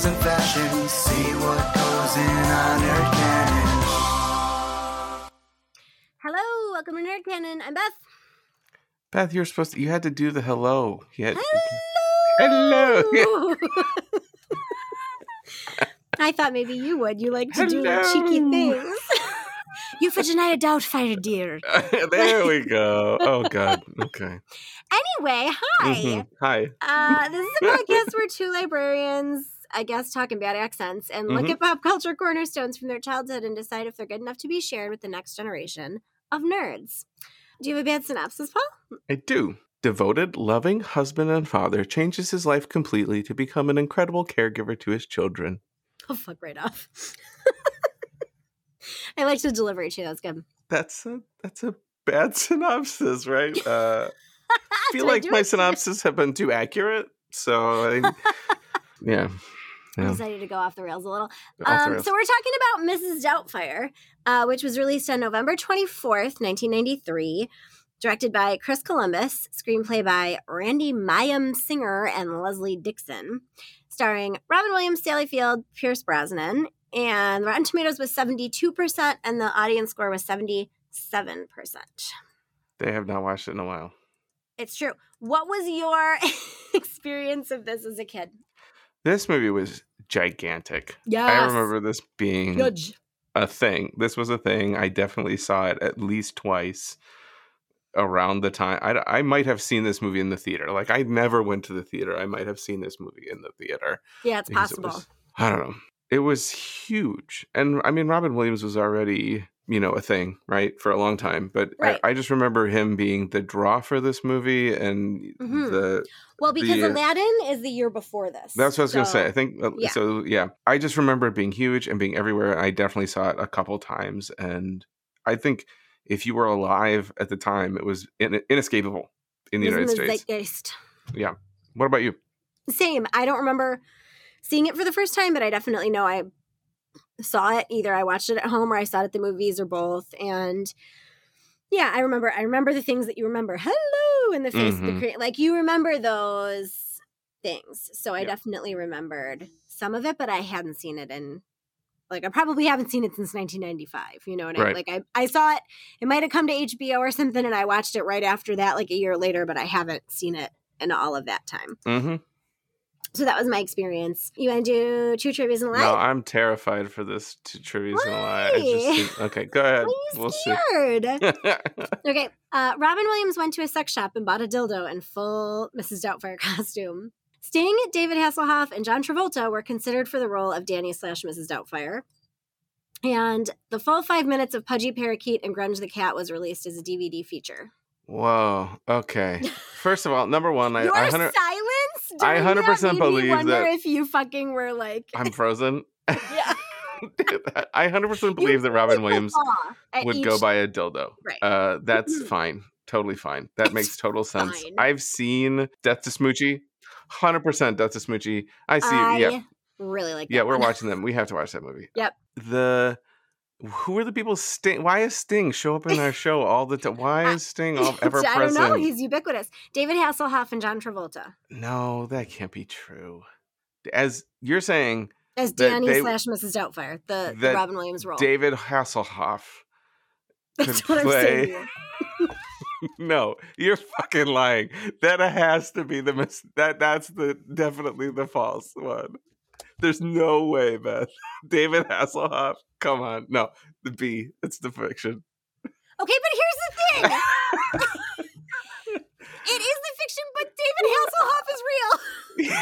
arts and fashion. See what goes in on Nerd Canon. Hello, welcome to Nerd Canon. I'm Beth. Beth, you're supposed to. You had to do the hello. You had, Hello. Hello. I thought maybe you would. You like to do cheeky things. you Virginia Doubtfire, dear. there we go. Oh God. Okay. Anyway, hi. Mhm. Hi. Uh, this is a podcast where two librarians, I guess, talk in bad accents and look Mhm. at pop culture cornerstones from their childhood and decide if they're good enough to be shared with the next generation of nerds. Do you have a bad synopsis, Paul? I do. Devoted, loving husband and father changes his life completely to become an incredible caregiver to his children. Oh, fuck right off. I like the delivery too. That's good. That's a that's a bad synopsis, right? Uh, I feel I like my synopsis have been too accurate. So I, yeah. I Yeah. decided to go off the rails a little. Um, rails. so we're talking about Mrs. Doubtfire, uh, which was released on November 24th, 1993, directed by Chris Columbus, screenplay by Randi Mayem Singer and Leslie Dixon, starring Robin Williams, Sally Field, Pierce Brosnan, and Rotten Tomatoes was 72%, and the audience score was 77%. they have not watched it in a while. It's true. What was your experience of this as a kid? This movie was gigantic. Yeah. I remember this being a thing. This was a thing. I definitely saw it at least twice around the time. I, I might have seen this movie in the theater. Like, I never went to the theater. I might have seen this movie in the theater. Yeah, it's because it possible. was- I don't know. It was huge. And I mean, Robin Williams was already, you know, a thing, right? For a long time. But Right. I, I just remember him being the draw for this movie and Mhm. the Well, because the, uh, Aladdin is the year before this. That's what I was going to say. I think uh, yeah. so. Yeah, I just remember it being huge and being everywhere. I definitely saw it a couple times, and I think if you were alive at the time, it was in, inescapable in the United the States. zeitgeist. Yeah. What about you? Same. I don't remember seeing it for the first time, but I definitely know I saw it. Either I watched it at home or I saw it at the movies or both. And yeah, I remember. I remember the things that you remember. Hello in the face. of The cre- like you remember those things. So I Yep. definitely remembered some of it, but I hadn't seen it in. Like I probably haven't seen it since 1995. You know what I mean? Like I, I saw it. It might have come to HBO or something, and I watched it right after that, like a year later. But I haven't seen it in all of that time. Mm-hmm. So that was my experience. You want to do two trivias and a lie? No, I'm terrified for this t- trivia and a lie. I just okay, go ahead. Why are you We'll see. okay. Uh, Robin Williams went to a sex shop and bought a dildo in full Mrs. Doubtfire costume. Sting, David Hasselhoff, and John Travolta were considered for the role of Danny slash Mrs. Doubtfire. And the full five minutes of Pudgy Parakeet and Grunge the Cat was released as a DVD feature. Whoa. Okay. First of all, number one, I, Your I hundred. silence I 100% made me believe wonder that- if you fucking were like, I'm frozen. yeah, I 100% You believe that Robin Williams would go each- by a dildo. Right. Uh, that's Mhm. fine. Totally fine. That It's makes total sense. fine. I've seen Death to Smoochy. 100% Death to Smoochy. I see. I yeah. really like. That. Yeah, we're watching them. We have to watch that movie. Yep. The who are the people Sting? Why is Sting show up in our show all the time? Why is Sting all ever I don't know. He's ubiquitous. David Hasselhoff and John Travolta no, that can't be true. As you're saying, as Danny they- slash Mrs. Doubtfire, the, the Robin Williams role. David Hasselhoff That's could what I'm saying. play- no, you're fucking lying. That has to be the mis- that that's the definitely the false one. There's no way, Beth. David Hasselhoff. Come on. No, the B. It's the fiction. Okay, but here's the thing. it is the fiction, but David Hasselhoff is real.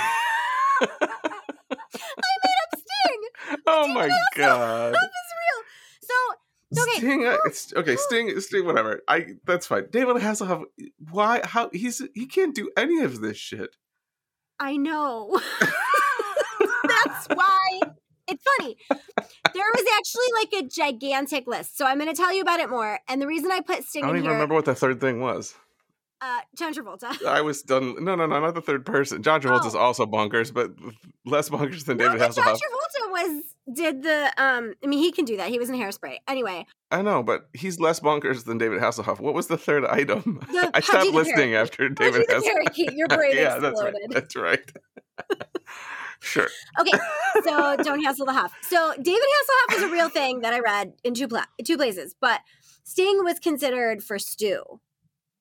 I made up Sting. oh my god. Hasselhoff is real. So okay, Sting, uh, it's, okay, Sting, Sting, whatever. I that's fine. David Hasselhoff. Why? How? He's he can't do any of this shit. I know. Why it's funny. There was actually like a gigantic list. So I'm going to tell you about it more. And the reason I put Sting I don't in even here, remember what the third thing was. uh, John Travolta. I was done. No, no, no, not the third person. John Travolta's Oh. also bonkers, but less bonkers than No, David Hasselhoff. John Travolta was did the um. I mean, he can do that. He was in Hairspray. Anyway, I know, but he's less bonkers than David Hasselhoff. What was the third item? The I stopped listening after David Hasselhoff. Your brain yeah, that's right. exploded. That's right. Sure. Okay, so don't hassle the Hoff. So David Hasselhoff is a real thing that I read in two pla- two places, but Sting was considered for Stu,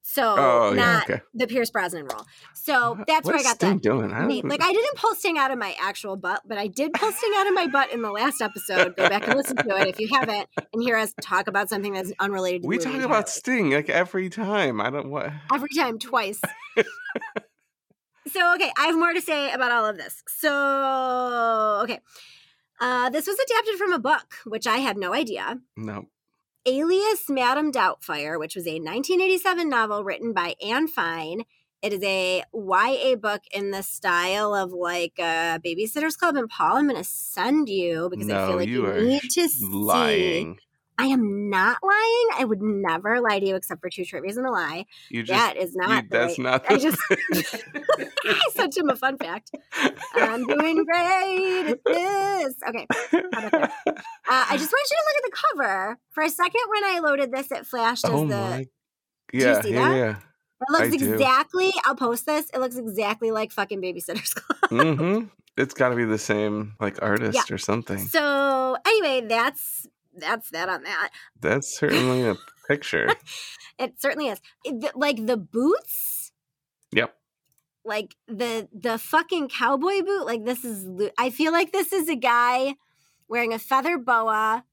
so Oh, yeah, not okay. the Pierce Brosnan role. So that's where I got Sting that. doing? I Like I didn't pull Sting out of my actual butt, but I did pull Sting out of my butt in the last episode. Go back and listen to it if you haven't, and hear us talk about something that's unrelated. to we talk entirely. about Sting like every time. I don't what. every time twice. so okay, I have more to say about all of this. So okay, uh, this was adapted from a book, which I had no idea. No. Alias Madame Doubtfire, which was a 1987 novel written by Anne Fine. It is a YA book in the style of like uh, Babysitter's Club. And Paul, I'm going to send you because I feel like you you, are need to see. I am not lying. I would never lie to you except for two reasons and a lie. You just that is not. you, that's right- not I just I sent him a fun fact. I'm doing great at this. Okay. Uh, I just want you to look at the cover. For a second, when I loaded this, it flashed as Oh the. my. you Yeah, see yeah, that? yeah. It looks I do. exactly. I'll post this. It looks exactly like fucking Babysitter's Club. mm-hmm. It's got to be the same like artist or something. So anyway, that's that's that on that. That's certainly a picture. It certainly is. It- the- like the boots. Yep. like the the fucking cowboy boot like this is i feel like this is a guy wearing a feather boa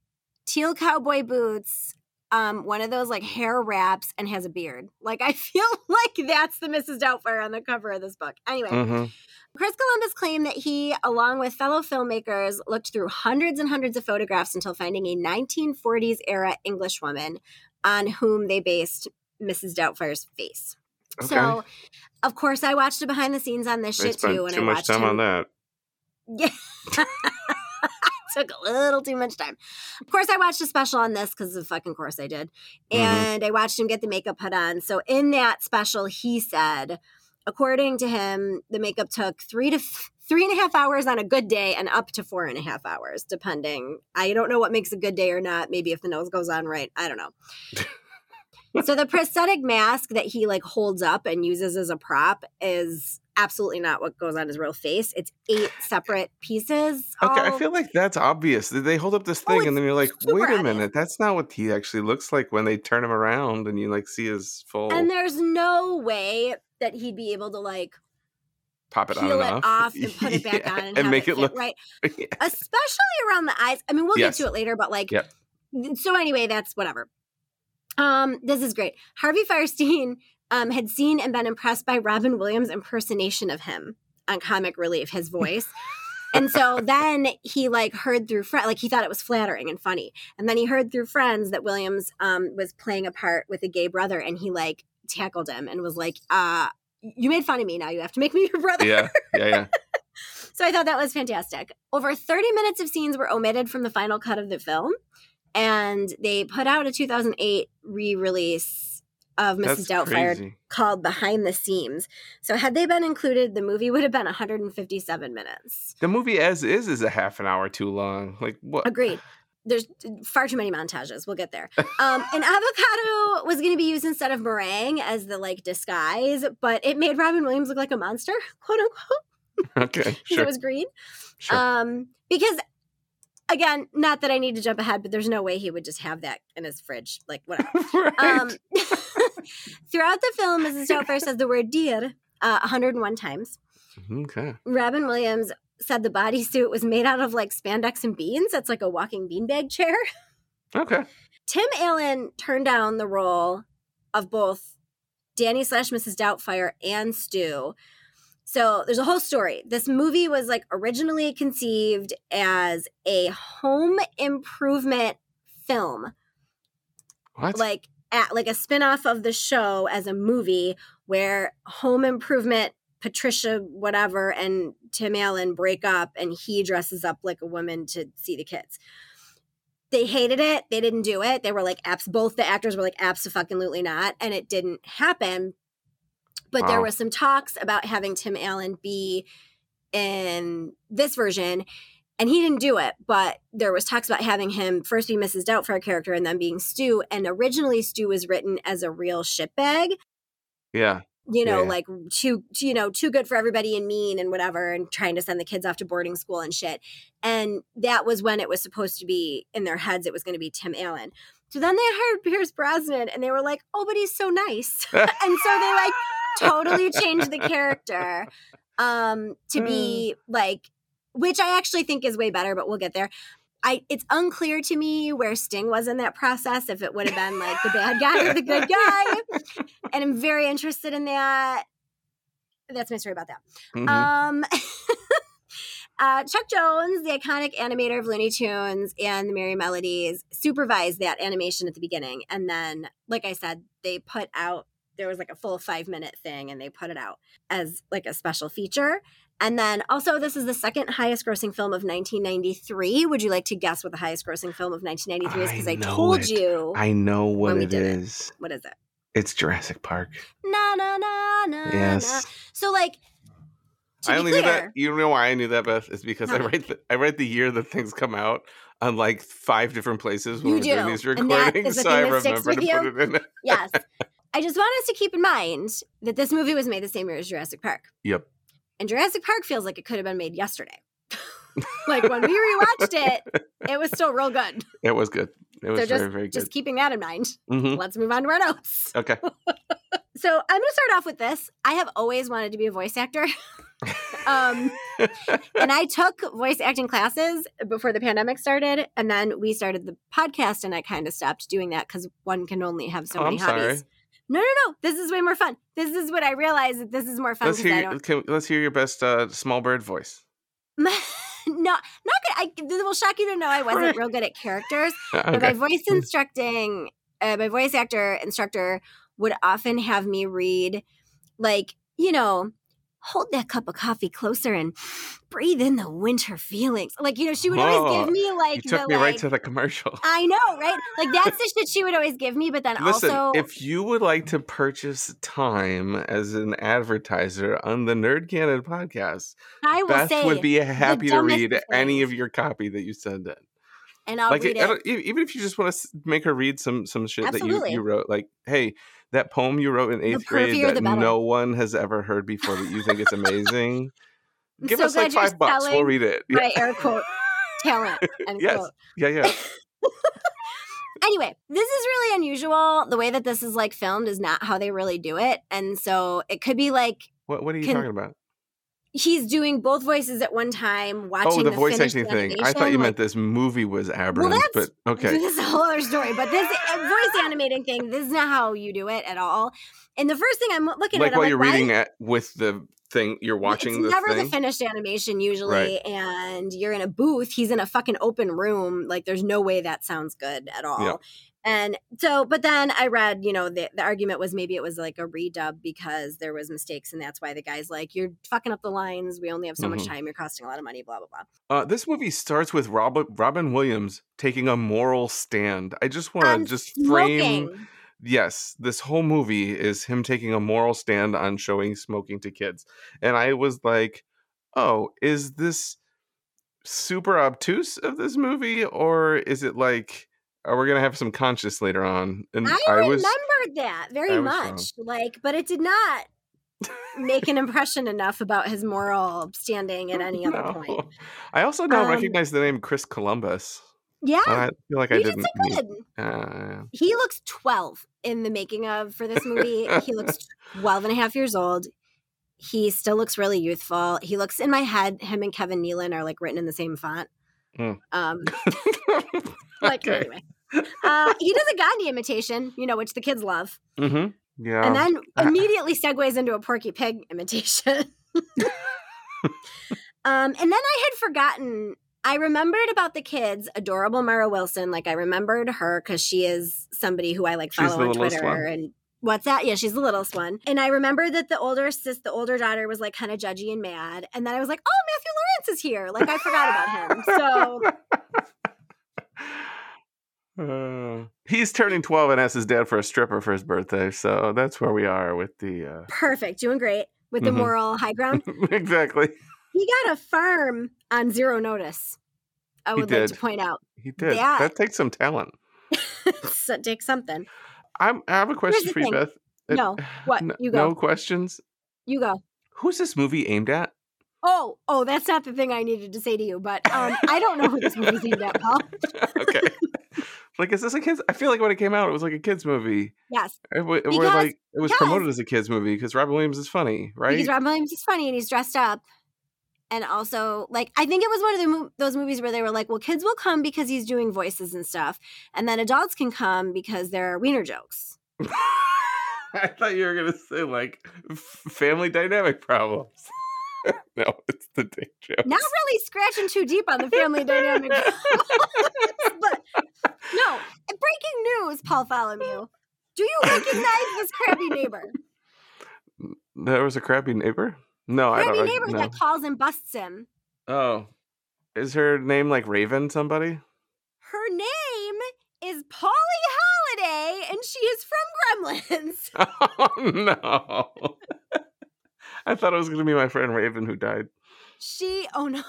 teal cowboy boots um one of those like hair wraps and has a beard like i feel like that's the mrs doubtfire on the cover of this book anyway hmm chris columbus claimed that he along with fellow filmmakers looked through hundreds and hundreds of photographs until finding a 1940s era english woman on whom they based mrs doubtfire's face Okay. so, of course, I watched the behind the scenes on this I shit too, and too I much watched time him. on that. Yeah, took a little too much time. Of course, I watched a special on this because of fucking course I did, Mhm. and I watched him get the makeup put on. So, in that special, he said, according to him, the makeup took three to f- three and a half hours on a good day, and up to four and a half hours, depending. I don't know what makes a good day or not. Maybe if the nose goes on right, I don't know. so the prosthetic mask that he like holds up and uses as a prop is absolutely not what goes on his real face. It's eight separate pieces. Okay, I feel like that's obvious. They hold up this Oh, thing, and then you're like, "Wait a obvious. minute, that's not what he actually looks like." When they turn him around, and you like see his full and there's no way that he'd be able to like pop it on and it off, off and put it back Yeah, on and, and make it, it look right, Yeah. especially around the eyes. I mean, we'll Yes. get to it later, but like, Yep. so anyway, that's whatever. Um, this is great. Harvey Fierstein um, had seen and been impressed by Robin Williams' impersonation of him on Comic Relief, his voice. and so then he like heard through friends, like he thought it was flattering and funny. And then he heard through friends that Williams um, was playing a part with a gay brother, and he like tackled him and was like, uh, "You made fun of me. Now you have to make me your brother." yeah, yeah, yeah. So I thought that was fantastic. Over 30 minutes of scenes were omitted from the final cut of the film, and they put out a 2008 re-release of Mrs. That's Doubtfire crazy. called Behind the Seams. So had they been included, the movie would have been 157 minutes. The movie as is is a half an hour too long. Like what? Agreed. There's far too many montages. We'll get there. Um, an avocado was going to be used instead of meringue as the like disguise, but it made Robin Williams look like a monster, quote unquote, Okay, sure, it was green. sure. Um, because again, not that I need to jump ahead, but there's no way he would just have that in his fridge. Like whatever. right. Um, throughout the film, Mrs. Doubtfire says the word dear uh, 101 times. okay. Robin Williams said the bodysuit was made out of like spandex and beans. That's like a walking beanbag chair. Okay. Tim Allen turned down the role of both Danny slash Mrs. Doubtfire and Stu. So there's a whole story. This movie was like originally conceived as a home improvement film, What? like at like a spin-off of the show as a movie where home improvement Patricia whatever and Tim Allen break up and he dresses up like a woman to see the kids they hated it. They didn't do it. They were like, abs- both the actors were like, absolutely not. And it didn't happen. But there Wow. was some talks about having Tim Allen be in this version. And he didn't do it, but there was talks about having him first be Mrs. Doubtfire character and then being Stu. And originally Stu was written as a real shitbag. yeah. You know, Yeah. like too, you know, too good for everybody and mean and whatever, and trying to send the kids off to boarding school and shit. And that was when it was supposed to be in their heads. It was going to be Tim Allen. So then they hired Pierce Brosnan, and they were like, "Oh, but he's so nice," and so they like totally changed the character um to be like which i actually think is way better but we'll get there i it's unclear to me where sting was in that process if it would have been like the bad guy or the good guy and i'm very interested in that that's my story about that Mhm. um Uh, Chuck Jones, the iconic animator of Looney Tunes and the Merrie Melodies, supervised that animation at the beginning. And then, like I said, they put out, there was like a full five minute thing and they put it out as like a special feature. And then also, this is the second highest grossing film of 1993. Would you like to guess what the highest grossing film of 1993 is? Because I, I told it. you. I know what it it. is. what is it? It's Jurassic Park. Na, na, na, na, na. Yes. So, like, I only clear, knew that. You know why I knew that, Beth? Is because I How? write the, I write the year that things come out on like five different places when You we're doing do, these and that recordings. the So I remember to with put it in. yes. I just want us to keep in mind that this movie was made the same year as Jurassic Park. Yep. And Jurassic Park feels like it could have been made yesterday. like when we rewatched it, it was still real good. It was good. It was So just very very good. just keeping that in mind. hmm Let's move on to our notes. Okay. So I'm going to start off with this. I have always wanted to be a voice actor. um, and I took voice acting classes before the pandemic started, and then we started the podcast, and I kind of stopped doing that because one can only have so Oh, many I'm sorry. No, no, no. This is way more fun. This is what I realized that this is more fun Let's hear. Can, let's hear your best uh, small bird voice. no, not good. I this will shock you to know I wasn't real good at characters. But my voice instructing, uh, my voice actor instructor would often have me read, like, you know, hold that cup of coffee closer and breathe in the winter feelings. Like, you know, she would always give me like You took the me like, right to the commercial. I know, right? Like that's the shit she would always give me. But then Listen, also, if you would like to purchase time as an advertiser on the Nerd Canon podcast, I will Beth say, would be happy to read any of your copy that you send in. and I'll like read it. even if you just want to make her read some some shit that you, you wrote like hey that poem you wrote in eighth grade that no one has ever heard before that you think is amazing give so us like five bucks we'll read it yeah air quote talent. Yes. quote. yeah yeah anyway, this is really unusual. The way that this is like filmed is not how they really do it. And so it could be like what, what are you Can- talking about he's doing both voices at one time, watching oh the, voice finished acting thing i thought you like, meant this movie was aberrant that's- but okay This is a whole other story, but this uh, voice animating thing, this is not how you do it at all. And the first thing I'm looking like at, I'm while you're reading at with the thing you're watching it's the never thing the finished animation usually, and you're in a booth. He's in a fucking open room. Like, there's no way that sounds good at all. And so, but then I read, you know, the, the argument was maybe it was like a redub because there was mistakes, and that's why the guy's like, "You're fucking up the lines. We only have so much Mhm. time. You're costing a lot of money." Blah blah blah. uh, this movie starts with Robert, Robin Williams taking a moral stand. I just want to just frame yes, this whole movie is him taking a moral stand on showing smoking to kids. And I was like, oh, is this super obtuse of this movie? Or is it like, are going to have some conscious later on? And I, I, remembered was. that very I much. Like, but it did not make an impression enough about his moral standing at any other No. point. I also don't Um, recognize the name Chris Columbus. Yeah, I feel like I did didn't. so good. Uh, He looks 12 in the making of for this movie. he looks 12 and a half years old. He still looks really youthful. He looks in my head, him and Kevin Nealon are like written in the same font. Mm. Um, like okay. anyway. Uh, he does a Gandhi imitation, you know, which the kids love. hmm Yeah. and then immediately segues into a Porky Pig imitation. um, and then I had forgotten. I remembered about the kids, adorable Mara Wilson. Like I remembered her because she is somebody who I like She's follow the on Twitter. one. And what's that? Yeah, she's the littlest one. And I remember that the older sis, the older daughter, was like kind of judgy and mad. And then I was like, oh, Matthew Lawrence is here. Like I forgot about him. So Uh, he's turning 12 and asked his dad for a stripper for his birthday. So that's where we are with the. Uh... perfect, doing great with the Mhm. moral high ground. exactly. He got a farm on zero notice. I would like to point out. He did. Yeah. That takes some talent. so take something. I'm, I have a question for you. Beth. No. What? You go. No questions. You go. Who's this movie aimed at? Oh, oh, that's not the thing I needed to say to you, but um, I don't know who this movie's aimed at, Paul. okay. Like, is this a kids? I feel like when it came out, it was like a kids movie. Yes, It, it Because- like it was yes. promoted as a kids movie because Robin Williams is funny, right? because Robin Williams is funny and he's dressed up, and also like I think it was one of the mo- those movies where they were like, well, kids will come because he's doing voices and stuff, and then adults can come because there are wiener jokes. I thought you were gonna say like f- family dynamic problems. no, it's the day joke. Not really scratching too deep on the family dynamic, but no. Breaking news, Paul Tholomew. Do you recognize this crabby neighbor? There was a crabby neighbor. No, I Crabby don't. neighbor no. that calls and busts him. Oh, is her name like Raven? Somebody? Her name is Polly Holliday, and she is from Gremlins. Oh no! I thought it was gonna be my friend Raven who died. She, oh no,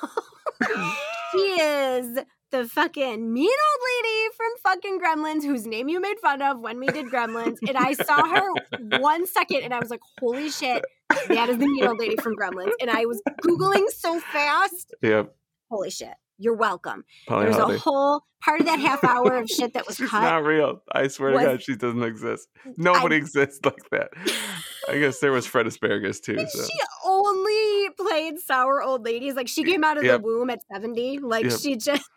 she is the fucking mean old lady from fucking Gremlins, whose name you made fun of when we did Gremlins. And I saw her one second, and I was like, "Holy shit, that is the mean old lady from Gremlins." And I was googling so fast. Yep, Holy shit, you're welcome. Polly There's Holliday. a whole part of that half hour of shit that was She's cut. not real. I swear was- to God, she doesn't exist. Nobody I- exists like that. I guess there was Fred Asparagus too. So she only played sour old ladies. Like she came out of Yep. the womb at 70. Like Yep. she just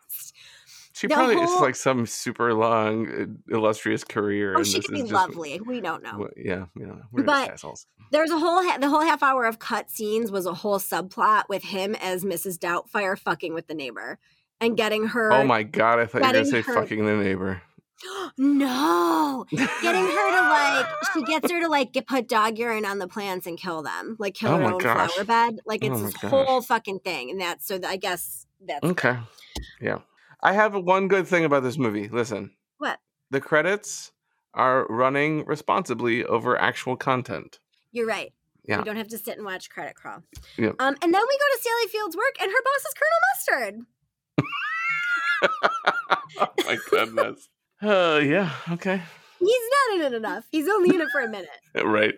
she probably it's whole- like some super long, uh, illustrious career. Oh, and she this could is be just- lovely. We don't know. Yeah, yeah, we're But- assholes. There's a whole ha- the whole half hour of cut scenes was a whole subplot with him as Mrs. Doubtfire fucking with the neighbor and getting her Oh my god! I thought you were gonna say her- fucking the neighbor. no getting her to like she gets her to like get put dog urine on the plants and kill them like kill Oh her own gosh. flower bed like it's Oh this gosh. whole fucking thing and that's so th- I guess that's Okay. Yeah. I have one good thing about this movie. Listen. What? The credits are running responsibly over actual content. You're right. Yeah. You don't have to sit and watch credit crawl. Yep. Um, and then we go to Sally Field's work, and her boss is Colonel Mustard. oh my goodness. Uh, yeah. Okay. He's not in it enough. He's only in it for a minute. Right.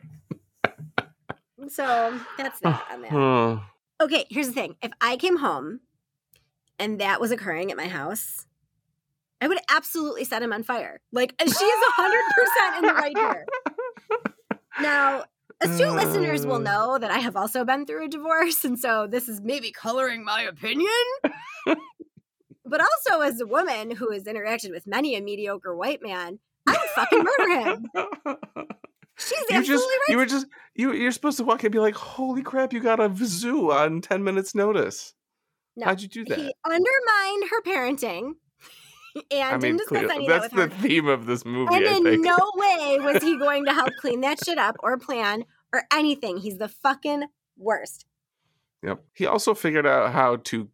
So that's not on. Oh. Okay, here's the thing. If I came home and that was occurring at my house, I would absolutely set him on fire. Like she is hundred percent in the right here. Now, astute listeners will Uh. know that I have also been through a divorce, and so this is maybe coloring my opinion. but also, as a woman who has interacted with many a mediocre white man, I would fucking murder him. She's you absolutely just right. you were just you you're supposed to walk in and be like, holy crap, you got a zoo on ten minutes notice. No, How'd you do that? He undermined her parenting and I mean, didn't discuss clearly, that's that the her. theme of this movie. And I in think. no way was he going to help clean that shit up or plan or anything. He's the fucking worst. Yep. He also figured out how to.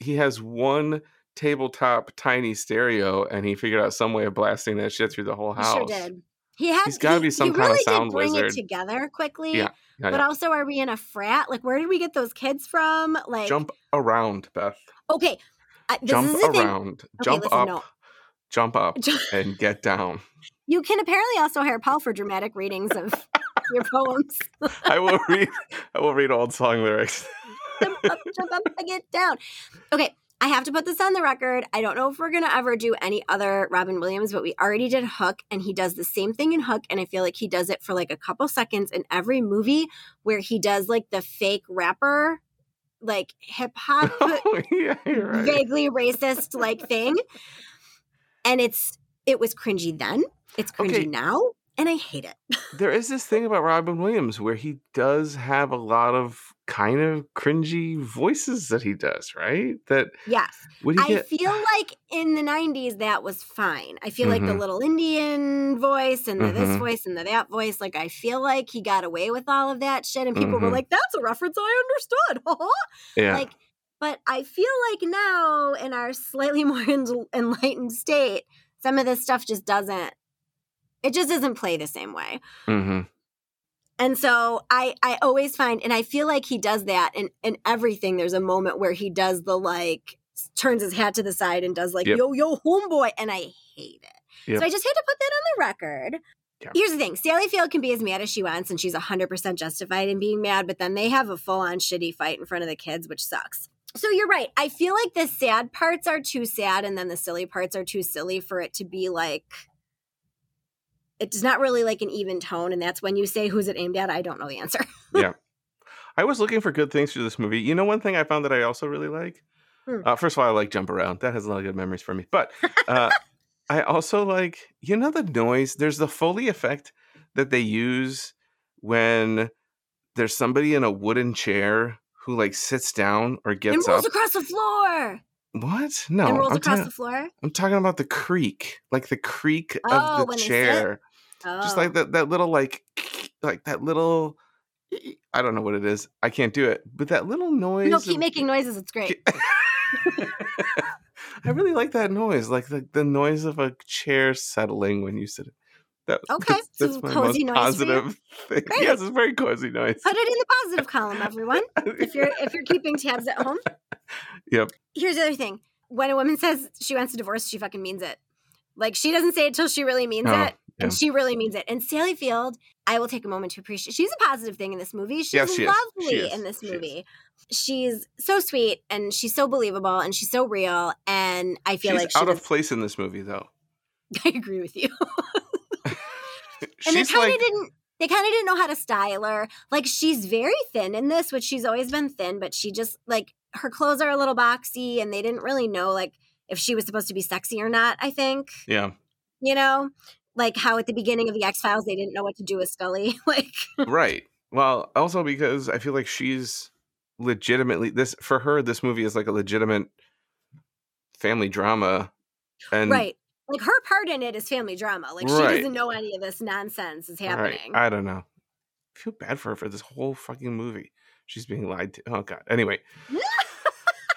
He has one tabletop tiny stereo, and he figured out some way of blasting that shit through the whole He house. sure did. He had. He's gotta he- be some kind of really sound did bring wizard. it together quickly. Yeah, Yeah, but yeah. also, are we in a frat? Like, where did we get those kids from? Like, Jump around, Beth. okay, this Jump is the thing. around. jump listen, up. no. Jump up and get down. You can apparently also hire Paul for dramatic readings of your poems. I will read. I will read old song lyrics. jump up, jump up, I get down. Okay, I have to put this on the record. I don't know if we're gonna ever do any other Robin Williams, but we already did Hook, and he does the same thing in Hook, and I feel like he does it for like a couple seconds in every movie where he does like the fake rapper, like hip hop, oh, yeah, right. vaguely racist like thing, and it's it was cringy then, it's cringy Okay. now, and I hate it. There is this thing about Robin Williams where he does have a lot of kind of cringy voices that he does, right? That Yes. I get? feel like in the 90s that was fine. I feel like the Mhm. little Indian voice and the this Mhm. voice and the that voice, like I feel like he got away with all of that shit and people were Mhm. like, that's a reference I understood. yeah. Like, but I feel like now in our slightly more en- enlightened state, some of this stuff just doesn't, it just doesn't play the same way. hmm And so I I always find and I feel like he does that in in everything there's a moment where he does the like turns his hat to the side and does like Yep. yo yo homeboy and I hate it. Yep. So I just had to put that on the record. Yeah. Here's the thing Sally Field can be as mad as she wants, and she's 100% justified in being mad, but then they have a full on shitty fight in front of the kids, which sucks. So you're right. I feel like the sad parts are too sad, and then the silly parts are too silly for it to be like. It's not really like an even tone, and that's when you say who's it aimed at. I don't know the answer. Yeah i was looking for good things for this movie. You know, one thing I found that I also really like. Hmm. Uh, first of all, I like Jump Around. That has a lot of good memories for me. But uh, I also like, you know, the noise. There's the Foley effect that they use when there's somebody in a wooden chair who like sits down or and gets rolls up. across the floor. What? No, and rolls I'm, across ta- the floor. I'm talking about the creak, like the creak Oh, of the when they sit? chair. Oh. Just like that, that little like, like that little. I don't know what it is. I can't do it, but that little noise. no, keep of- making noises. It's great. I really like that noise, like the, the noise of a chair settling when you sit. That, Okay, that's, so that's my cozy most noise positive thing. Great. Yes, it's very cozy noise. Put it in the positive column, everyone. If you're if you're keeping tabs at home. Yep. Here's the other thing: when a woman says she wants a divorce, she fucking means it. Like she doesn't say it till she really means Oh, it, yeah. and she really means it. And Sally Field, I will take a moment to appreciate. She's a positive thing in this movie. She's Yes, she is. lovely She in this She movie. She's so sweet and she's so believable and she's so real. And I feel She's like she's out of place in this movie, though. I agree with you. and they kind of like, didn't they kind of didn't know how to style her like she's very thin in this which she's always been thin but she just like her clothes are a little boxy and they didn't really know like if she was supposed to be sexy or not i think yeah, you know like how at the beginning of the x files they didn't know what to do with scully like right. Well, also because I feel like she's legitimately this for her. This movie is like a legitimate family drama, and right like her part in it is family drama like she doesn't know any of this nonsense is Right. happening I don't know. I feel bad for her for this whole fucking movie. She's being lied to. Oh god. Anyway. so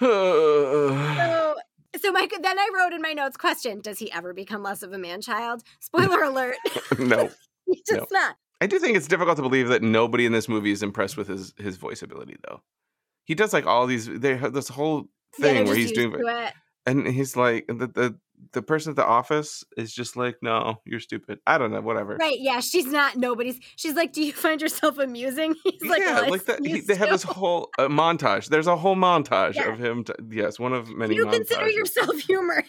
oh. So my then i wrote in my notes question does he ever become less of a man child spoiler alert no. he does not I do think it's difficult to believe that nobody in this movie is impressed with his his voice ability though. He does like all these they have this whole thing they're where he's doing it. and he's like the, the the person at the office is just like no you're stupid i don't know whatever Right, yeah, she's not nobody's. She's like, "Do you find yourself amusing?" He's like, yeah "Well, like that he, they have this whole uh, montage there's a whole montage Yeah. of him t- yes one of many You consider yourself humorous.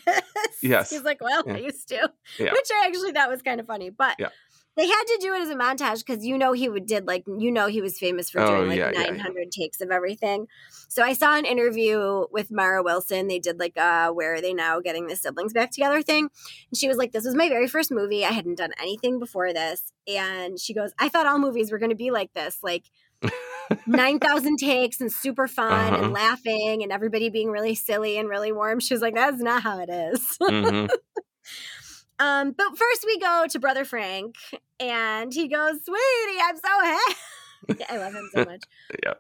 Yes. He's like, "Well, I used to," Yeah. which I actually thought was kind of funny. But Yeah. They had to do it as a montage because you know he would did like you know he was famous for Oh, doing like yeah, yeah, yeah. 900 takes of everything. So I saw an interview with Mara Wilson. They did like uh where are they now getting the siblings back together thing, and she was like, "This was my very first movie. I hadn't done anything before this." And she goes, "I thought all movies were going to be like this, like." 9,000 takes and super fun Uh-huh. and laughing and everybody being really silly and really warm. She was like, that's not how it is. Mhm. um, but first we go to Brother Frank and he goes, Sweetie, I'm so happy. I love him so much. Yeah.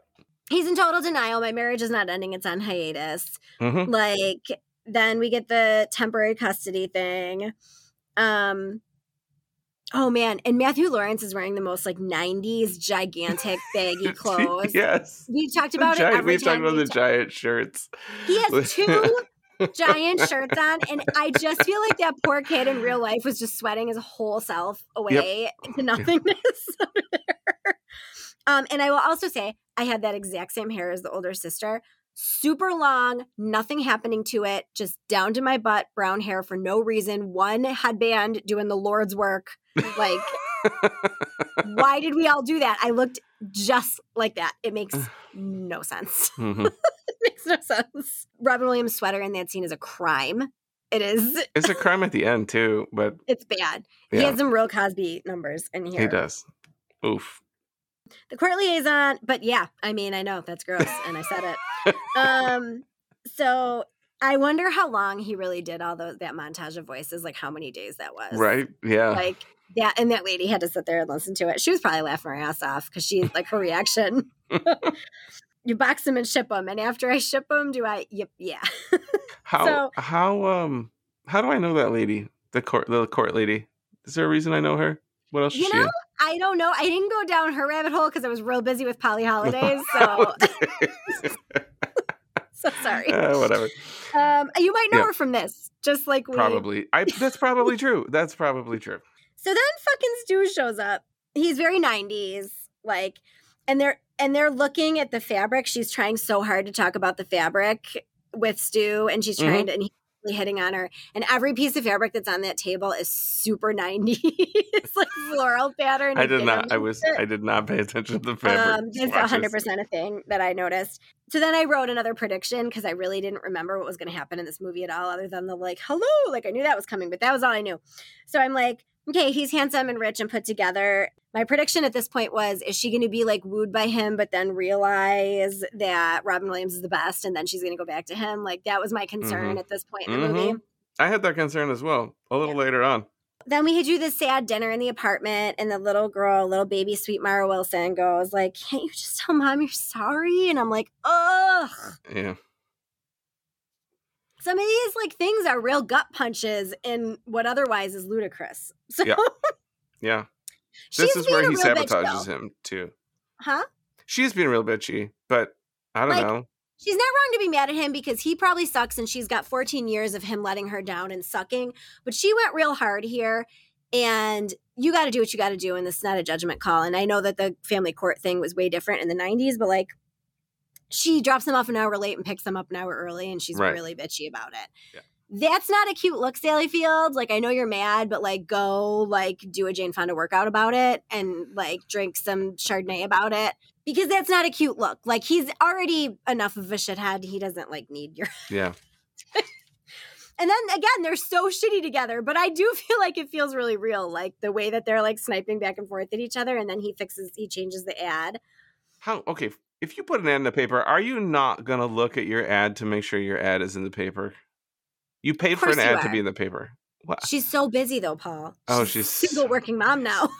He's in total denial. My marriage is not ending, it's on hiatus. Mhm. Like, then we get the temporary custody thing. Um, Oh man, and Matthew Lawrence is wearing the most like '90s gigantic baggy clothes. yes We've talked about it. Every we've talked about we the talk- giant shirts He has two giant shirts on, and I just feel like that poor kid in real life was just sweating his whole self away into nothingness. under um, and I will also say I had that exact same hair as the older sister. Super long, nothing happening to it, just down to my butt, brown hair for no reason. One headband doing the Lord's work. Like, why did we all do that? I looked just like that. It makes no sense. Mhm. it makes no sense. Robin Williams' sweater in that scene is a crime. It is. it's a crime at the end too but It's bad. He has some real Cosby numbers in here. he does oof The court liaison, but yeah, I mean, I know that's gross, and I said it. Um, so I wonder how long he really did all those that montage of voices, like how many days that was. right yeah Like that, and that lady had to sit there and listen to it. She was probably laughing her ass off because she like her reaction. you box them and ship them, and after I ship them, do I? Yep, yeah. how so- how um how do i know that lady the court the court lady is there a reason i know her what else You know, in? I don't know. I didn't go down her rabbit hole because I was real busy with Polly Hollidays. So, so sorry. Uh, whatever Um, you might know Yeah. her from this, just like we. probably i that's probably true that's probably true So then fucking Stu shows up. He's very 90s, like, and they're and they're looking at the fabric. She's trying so hard to talk about the fabric with Stu, and she's Mhm. trying to and he's hitting on her. And every piece of fabric that's on that table is super 90s. it's like floral pattern. I did not. I was. I did not pay attention to the fabric. Um, it's hundred percent a thing that I noticed. So then I wrote another prediction because I really didn't remember what was going to happen in this movie at all, other than the like, hello, like I knew that was coming, but that was all I knew. So I'm like, okay, he's handsome and rich and put together. My prediction at this point was, is she going to be like wooed by him, but then realize that Robin Williams is the best, and then she's going to go back to him? Like that was my concern Mhm. at this point in the movie. Mhm. I had that concern as well. A little later on. then we do this sad dinner in the apartment and the little girl little baby sweet mara wilson goes like can't you just tell mom you're sorry and i'm like ugh Yeah. Some of these like things are real gut punches in what otherwise is ludicrous so Yeah. Yeah. This is where he real bitch, sabotages him too. huh She's being real bitchy, but I don't Like, know. she's not wrong to be mad at him because he probably sucks and she's got 14 years of him letting her down and sucking but she went real hard here and you got to do what you got to do and this is not a judgment call and i know that the family court thing was way different in the 90s but like she drops them off an hour late and picks them up an hour early and she's Right. really bitchy about it Yeah. that's not a cute look sally field like i know you're mad but like go like do a jane fonda workout about it and like drink some chardonnay about it because that's not a cute look like he's already enough of a shithead he doesn't like need your Yeah. and then again, they're so shitty together, but I do feel like it feels really real, like the way that they're like sniping back and forth at each other, and then he fixes, he changes the ad. How okay, if you put an ad in the paper, are you not gonna look at your ad to make sure your ad is in the paper? You paid for an ad to be in the paper. What? She's so busy though, Paul. Oh, a she's- single working mom now.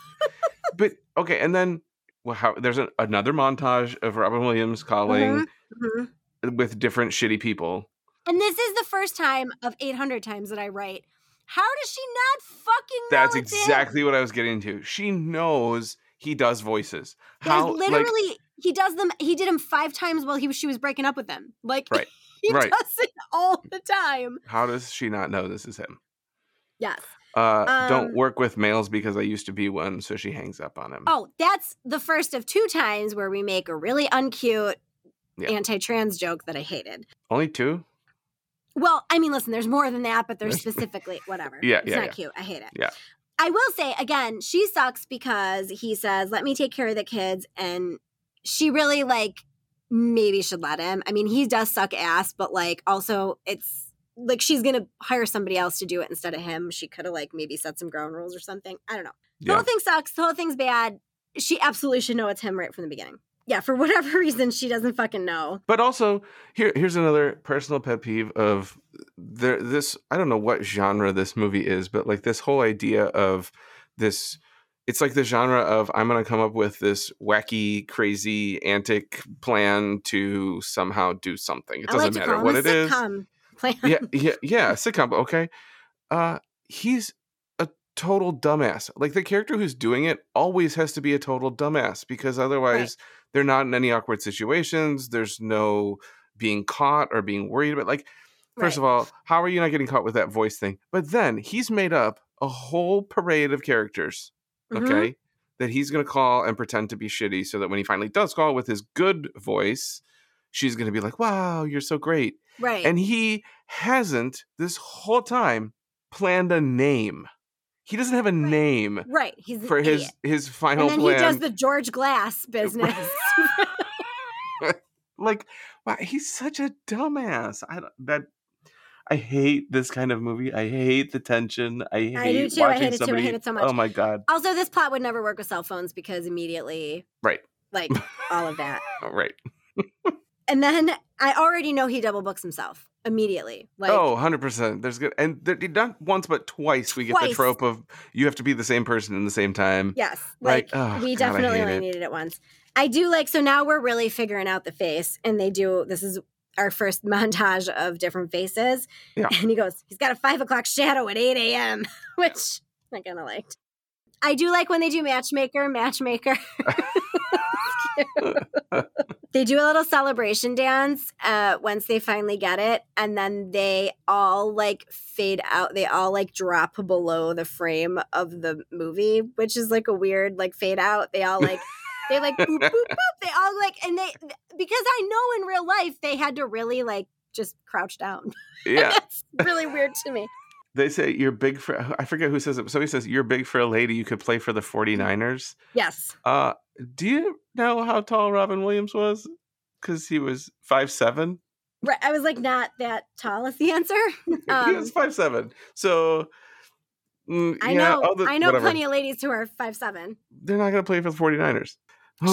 But okay, and then well, how there's a, another montage of Robin Williams calling Mhm. with different shitty people. And this is the first time of 800 times that I write. How does she not fucking That's exactly what I was getting to. She knows he does voices. There's How literally like he does them. He did them five times while he was she was breaking up with them. Like Right, he right. does it all the time. how does she not know this is him? Yes. Uh, don't Um, work with males because I used to be one, so she hangs up on him. Oh, that's the first of two times where we make a really uncute Yeah. anti-trans joke that I hated. Only two? Well, I mean, listen, there's more than that, but there's There's- specifically whatever. Yeah, it's yeah, not yeah. cute. I hate it. Yeah. I will say again, she sucks because he says, "Let me take care of the kids," and she really like maybe should let him. I mean, he does suck ass, but like also it's like she's gonna hire somebody else to do it instead of him. She could have like maybe set some ground rules or something. I don't know. The Yeah. whole thing sucks. The whole thing's bad. She absolutely should know it's him right from the beginning. Yeah, for whatever reason, she doesn't fucking know. But also, here here's another personal pet peeve of there this I don't know what genre this movie is, but like this whole idea of this it's like the genre of I'm going to come up with this wacky, crazy, antic plan to somehow do something. It I doesn't to matter what it is. it a is. plan. yeah, yeah, yeah, sitcom. Okay, uh, he's a total dumbass. Like the character who's doing it always has to be a total dumbass because otherwise they're not in any awkward situations. There's no being caught or being worried about. Like, first of all, how are you not getting caught with that voice thing? But then he's made up a whole parade of characters. Mhm. Okay. That he's going to call and pretend to be shitty so that when he finally does call with his good voice, she's going to be like, wow, you're so great right. and he hasn't this whole time planned a name. He doesn't have a name right. He's for his idiot. his final and then plan. he does the George Glass business. like, wow, he's such a dumbass. I don't, that I hate this kind of movie. I hate the tension. I hate I do too. I watching hate it too. I hate it so much. Oh my god! also, this plot would never work with cell phones because immediately, Right, like all of that. Oh, right. And then I already know he double books himself immediately. Like, oh, 100 percent. There's good, and there, not once but twice we get the trope of you have to be the same person in the same time. yes, Like, like, oh, we God, definitely only it. needed it once. I do like so now we're really figuring out the face, and they do. This is our first montage of different faces. Yeah. and he goes, he's got a five o'clock shadow at eight a.m., which I kind of liked. I do like when they do matchmaker, matchmaker. they do a little celebration dance uh, once they finally get it, and then they all like fade out. They all like drop below the frame of the movie, which is like a weird like fade out. They all like. They like boop boop boop. They all like and they because I know in real life they had to really like just crouch down. Yeah. it's really weird to me. They say you're big for I forget who says it. Somebody says you're big for a lady, you could play for the 49ers. Yes. Uh do you know how tall Robin Williams was? Cuz he was five seven. Right. I was like not that tall is the answer. he Um, was five seven. So mm, I yeah, know the- I know whatever. plenty of ladies who are five seven. They're not going to play for the 49ers.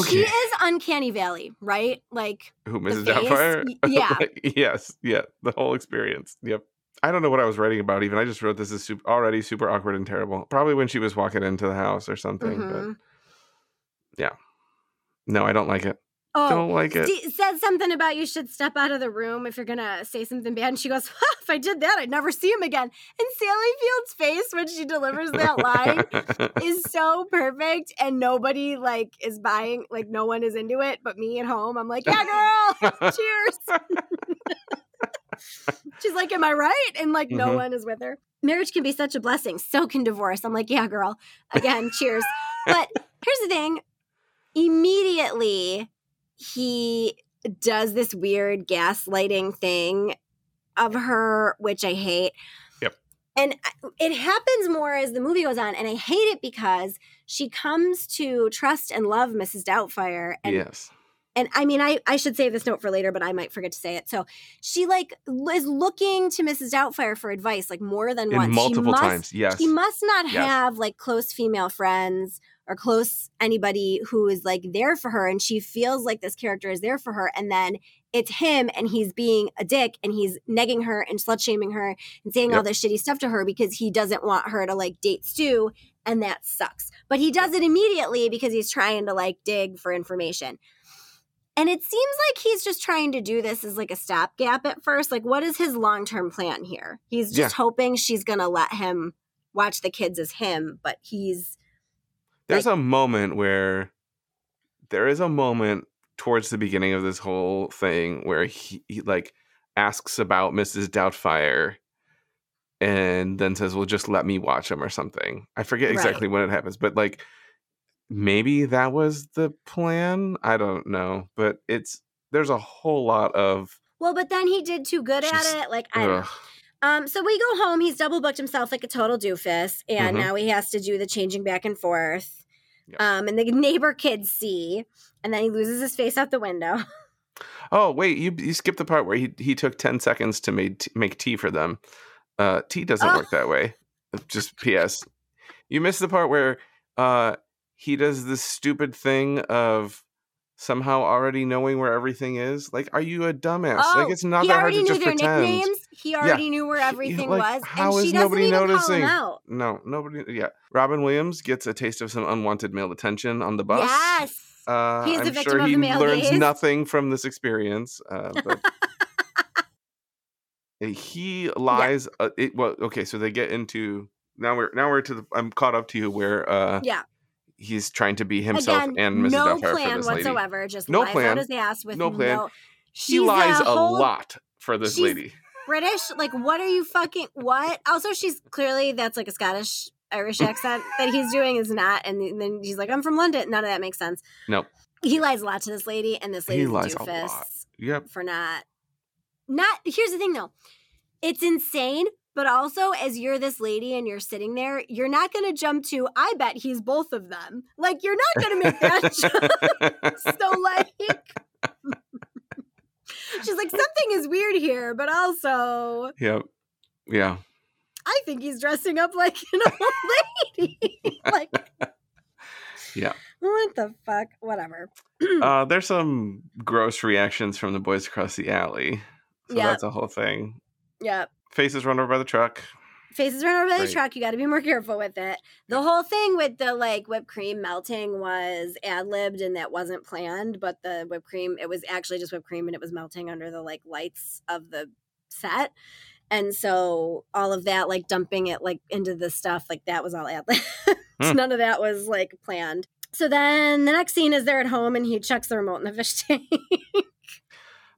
She is uncanny valley, right? Like Who Mrs. Doubtfire? Yeah. yes, yeah, the whole experience. Yep. I don't know what I was writing about even. I just wrote this is super, already super awkward and terrible. Probably when she was walking into the house or something. mhm. But yeah, no, I don't like it. Oh, don't like it. D- said something about you should step out of the room if you're gonna say something bad. And she goes, "If I did that, I'd never see him again." And Sally Field's face when she delivers that line is so perfect, and nobody like is buying. Like no one is into it, but me at home. I'm like, "Yeah, girl, cheers." She's like, "Am I right?" And like, no Mhm. one is with her. Marriage can be such a blessing. So can divorce. I'm like, "Yeah, girl." Again, cheers. But here's the thing: immediately he does this weird gaslighting thing of her, which I hate. Yep. And uh, it happens more as the movie goes on, and I hate it because she comes to trust and love Mrs. Doubtfire, and yes. and I mean, I I should save this note for later, but I might forget to say it. So she like is looking to Mrs. Doubtfire for advice, like more than In once. She multiple must- times. Yes. She must not Yes. have like close female friends or close anybody who is like there for her, and she feels like this character is there for her, and then it's him, and he's being a dick, and he's negging her and slut shaming her and saying all this shitty stuff to her because he doesn't want her to like date Stu, and that sucks. But he does it immediately because he's trying to like dig for information. And it seems like he's just trying to do this as like a stopgap at first. Like, what is his long term plan here? He's just hoping she's to let him watch the kids as him, but he's. There's a moment where there is a moment towards the beginning of this whole thing where he, he like asks about Mrs. Doubtfire and then says, "Well, just let me watch him" or something. I forget Right. exactly when it happens, but like maybe that was the plan. I don't know, but it's there's a whole lot of Well, but then he did too good at it. Like, I don't know. ugh. Um, so we go home. He's double booked himself like a total doofus, and Mhm. now he has to do the changing back and forth. Yep. Um, and the neighbor kids see, and then he loses his face out the window. Oh wait, you you skipped the part where he he took ten seconds to make make tea for them. Uh, tea doesn't Oh. work that way. Just P.S. You missed the part where uh he does this stupid thing of somehow already knowing where everything is. Like, are you a dumbass? like, Oh, it's not he that hard already knew their nicknames. He already knew where He- everything like, was, how and is she doesn't nobody even call noticing? him out. No, nobody. Yeah, Robin Williams gets a taste of some unwanted male attention on the bus. Yes. Uh, He's I'm sure he learns nothing from this experience. Uh, but he lies. Uh, it, well, okay, so they get into now. We're now we're to the. I'm caught up to you where uh, Yeah. He's trying to be himself Again, and Mrs. no Doubtfire for plan this lady. whatsoever. Just No lies plan. out his ass with No plan. No, He She's lies a, whole lot for this lady. British. Like, what are you fucking what? Also, she's clearly that's like a Scottish Irish accent that he's doing is not. And then he's like, I'm from London. None of that makes sense. Nope. He lies a lot to this lady, and this lady a lies a lot. Yep. for not. Not. Here's the thing, though. It's insane. But also, as you're this lady and you're sitting there, you're not going to jump to, I bet he's both of them. Like, you're not going to make that jump. so like she's like something is weird here but also yep. Yeah. i think he's dressing up like an old lady like Yeah. what the fuck whatever Uh, there's some gross reactions from the boys across the alley. So Yeah. that's a whole thing. yeah Faces run over by the truck. faces run over by the Right. truck you got to be more careful with it the whole thing with the like whipped cream melting was ad-libbed and that wasn't planned but the whipped cream it was actually just whipped cream and it was melting under the like lights of the set and so all of that like dumping it like into the stuff like that was all ad-libbed Hmm. none of that was like planned So then the next scene is they're at home and he checks the remote in the fish tank.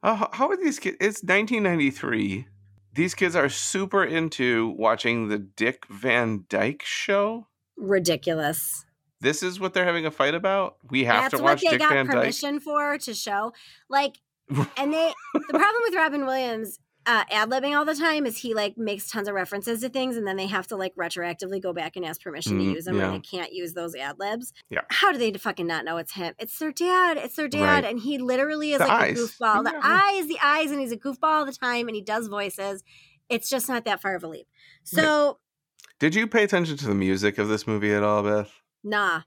Uh, how are these kids? It's 1993. These kids are super into watching the Dick Van Dyke show. Ridiculous. This is what they're having a fight about. We have That's to what watch they Dick got Van Dyke. permission for to show. Like, and they the problem with Robin Williams uh, ad libbing all the time is he like makes tons of references to things, and then they have to like retroactively go back and ask permission Mm, to use them, yeah. and they can't use those ad libs. Yeah. How do they fucking not know it's him? It's their dad. It's their dad, Right. and he literally is The like eyes. a goofball. The Yeah. eyes, the eyes, and he's a goofball all the time, and he does voices. It's just not that far of a leap. So Did you pay attention to the music of this movie at all, Beth? nah.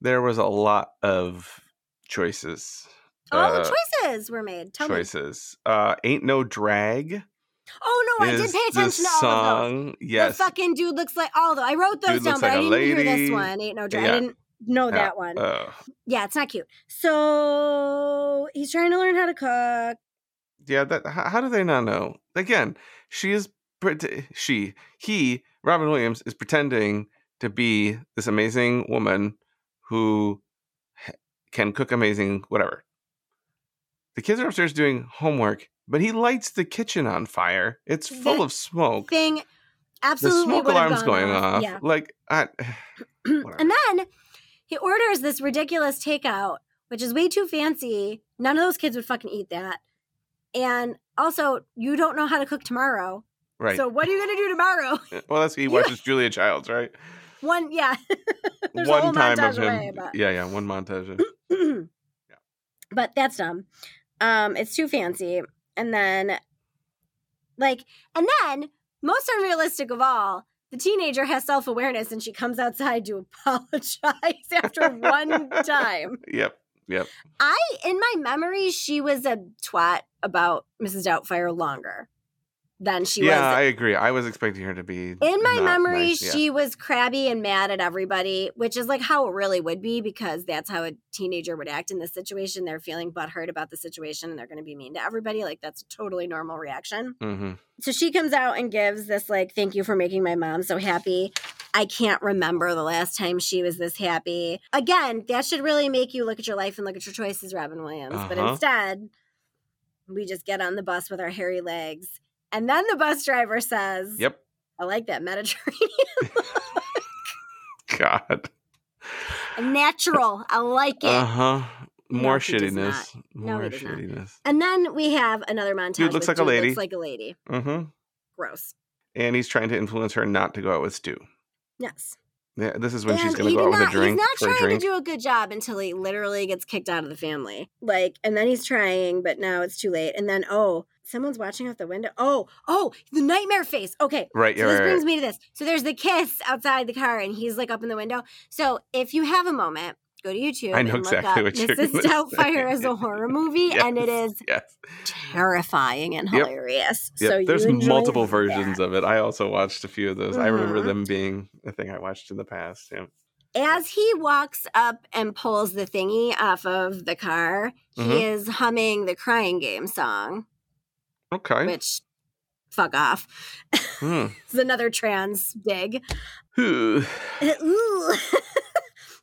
There was a lot of choices. All Uh, the choices were made. Tell me. choices. Uh, Ain't No Drag. Oh no, I did pay the attention to all of those. song. Yes. The fucking dude looks like all of. I wrote those Dude down, but like I didn't hear this one. Ain't no drag. Yeah. I didn't know Yeah. that one. Uh, yeah, it's not cute. So he's trying to learn how to cook. yeah. That. How, do they not know? Again, she is. pret- She. He. Robin Williams is pretending to be this amazing woman who can cook amazing whatever. The kids are upstairs doing homework, but he lights the kitchen on fire. It's full The of smoke. Thing absolutely. The smoke alarm's going off. Yeah. Like, I, and then he orders this ridiculous takeout, which is way too fancy. None of those kids would fucking eat that. And also, you don't know how to cook tomorrow. right. So what are you gonna do tomorrow? well, that's he watches Julia Childs, right? One, yeah. There's a one whole time montage of him. away, Yeah, yeah, one montage. of- but that's dumb. Um, it's too fancy. And then, like, and then, most unrealistic of all, the teenager has self awareness and she comes outside to apologize after one time. Yep. Yep. I, in my memory, she was a twat about Mrs. Doubtfire longer than she yeah, was Yeah, I agree. I was expecting her to be. in my memory, nice, yeah. she was crabby and mad at everybody, which is like how it really would be because that's how a teenager would act in this situation. They're feeling butthurt about the situation and they're going to be mean to everybody. Like that's a totally normal reaction. Mhm. So she comes out and gives this like, "Thank you for making my mom so happy." I can't remember the last time she was this happy. Again, that should really make you look at your life and look at your choices, Robin Williams. But Uh-huh. instead, we just get on the bus with our hairy legs. And then the bus driver says, Yep. I like that Mediterranean. God. Natural. I like it. Uh huh. No, More he does shittiness. No, More he does not. shittiness. and then we have another montage. Dude looks with like a lady. Looks like a lady. hmm Gross. And he's trying to influence her not to go out with Stu. Yes. Yeah, this is when she's going to he go out with a not- drink He's not trying to do a good job until he literally gets kicked out of the family. Like, and then he's trying, but now it's too late. And then, oh, someone's watching out the window. Oh, oh, the nightmare face. Okay. right. So Yeah. this Right, brings right. me to this. So there's the kiss outside the car, and he's like up in the window. So if you have a moment, go to YouTube. I know and look exactly up what you're Mrs. Doubtfire as a horror movie, and it is Yes, terrifying and Yep. hilarious. Yep. So There's multiple that. versions of it. I also watched a few of those. I remember Mhm. them being a thing I watched in the past. Yeah. As he walks up and pulls the thingy off of the car, he Mhm. is humming the crying game song, Okay. which fuck off. Hmm. it's another trans dig. Ooh.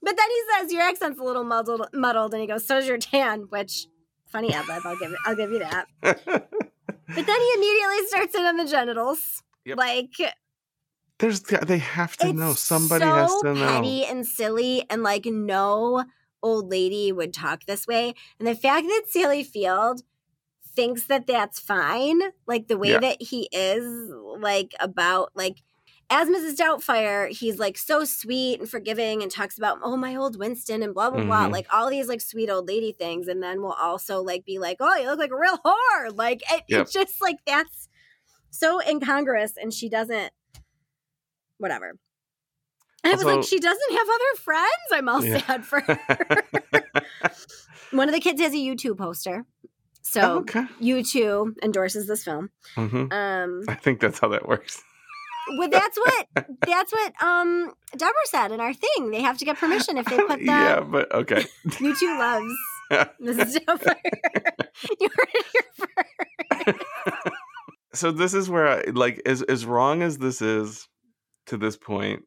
But then he says, Your accent's a little muddled muddled, and he goes, So's your tan, which funny ad lib, I'll give it I'll give you that. But then he immediately starts in on the genitals. Yep. Like There's they have to it's know. Somebody so has to know. petty and silly, and like no old lady would talk this way. And the fact that Sally Field thinks that that's fine, like the way Yeah. that he is, like about like. As Mrs. Doubtfire, he's like so sweet and forgiving and talks about, oh, my old Winston and blah, blah, blah. Mhm. Like all these like sweet old lady things. And then we'll also like be like, oh, you look like a real whore. Like it, Yep. it's just like that's so incongruous. And she doesn't, whatever. And I was like, she doesn't have other friends. I'm all Yeah. sad for her. One of the kids has a YouTube poster. So Oh, okay. YouTube endorses this film. hmm Um, I think that's how that works. Well, that's what that's what um Deborah said in our thing. They have to get permission if they put that. yeah, but okay. YouTube loves Mrs. Doubtfire. you heard it here first. so this is where I like as as wrong as this is to this point,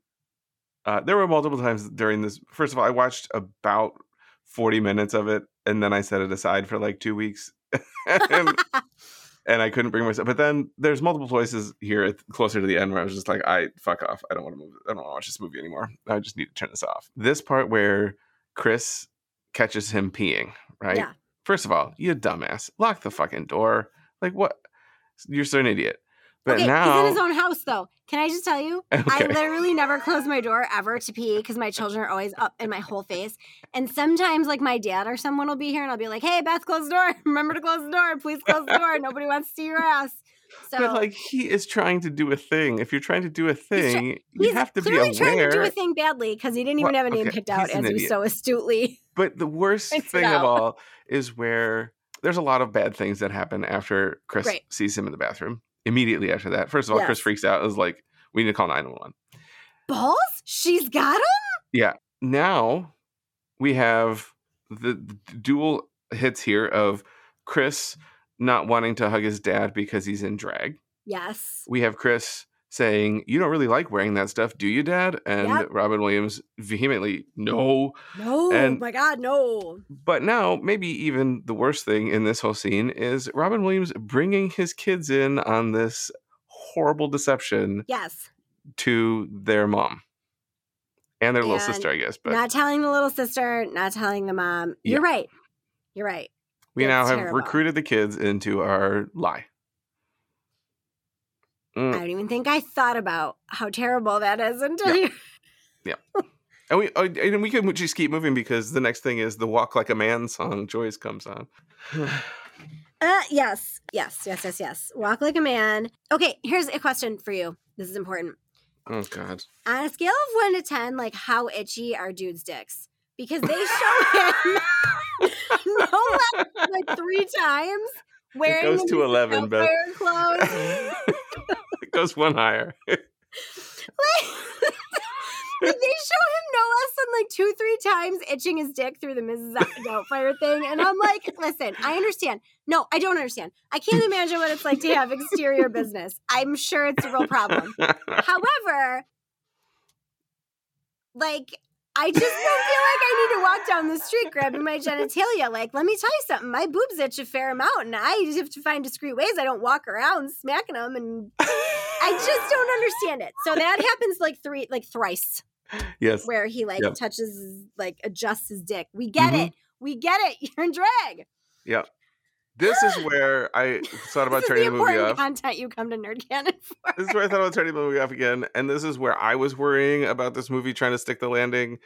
Uh, there were multiple times during this. First of all, I watched about 40 minutes of it and then I set it aside for like two weeks. and, and I couldn't bring myself. But then there's multiple places here closer to the end where I was just like, I fuck off. I don't want to move. I don't want to watch this movie anymore. I just need to turn this off. This part where Chris catches him peeing, right? Yeah. First of all, you dumbass. Lock the fucking door. Like what? You're so an idiot. But okay, now, he's in his own house though. Can I just tell you? I literally never close my door ever to pee because my children are always up in my whole face. And sometimes, like my dad or someone will be here, and I'll be like, "Hey, Beth, close the door. Remember to close the door. Please close the door. Nobody wants to see your ass." So but like he is trying to do a thing. If you're trying to do a thing, you have to be clearly trying to do a thing badly because he didn't even Well, have a name okay, picked out, as you idiot. so astutely. But the worst thing of all is where there's a lot of bad things that happen after Chris Right. sees him in the bathroom. Immediately after that, first of all, Chris freaks out. Is like, we need to call 911. Balls? She's got him. Yeah. Now we have the dual hits here of Chris not wanting to hug his dad because he's in drag. Yes. We have Chris saying, "You don't really like wearing that stuff, do you, Dad?" And Yep. Robin Williams vehemently, "No." No. And- my God, no. But now, maybe even the worst thing in this whole scene is Robin Williams bringing his kids in on this horrible deception Yes. to their mom and their little sister, I guess. But not telling the little sister, not telling the mom. You're right. You're right. we now have terrible. recruited the kids into our lie. Mm, I don't even think I thought about how terrible that is until Yeah. you. And we oh, and we can just keep moving because the next thing is the "Walk Like a Man" song. Joyce comes on. Uh, yes, yes, yes, yes, yes. Walk like a man. Okay, here's a question for you. This is important. oh God! On a scale of one to ten, like how itchy are dudes' dicks? Because they show him no less like three times wearing goes the to 11, Beth. Outfire clothes. it goes one higher. like, they show him no less than like two, three times itching his dick through the Mrs. Doubtfire thing. And I'm like, listen, I understand. No, I don't understand. I can't imagine what it's like to have exterior business. I'm sure it's a real problem. However, like, I just don't feel like I need to walk down the street grabbing my genitalia. Like, let me tell you something. My boobs itch a fair amount, and I just have to find discreet ways. I don't walk around smacking them, and I just don't understand it. So that happens like three, like thrice, yes. where he like Yep. touches, like adjusts his dick. We get Mhm. it. We get it. You're in drag. This is where I thought about turning the the movie off. content you come to Nerd Canon for. This is where I thought about turning the movie off again. And this is where I was worrying about this movie trying to stick the landing.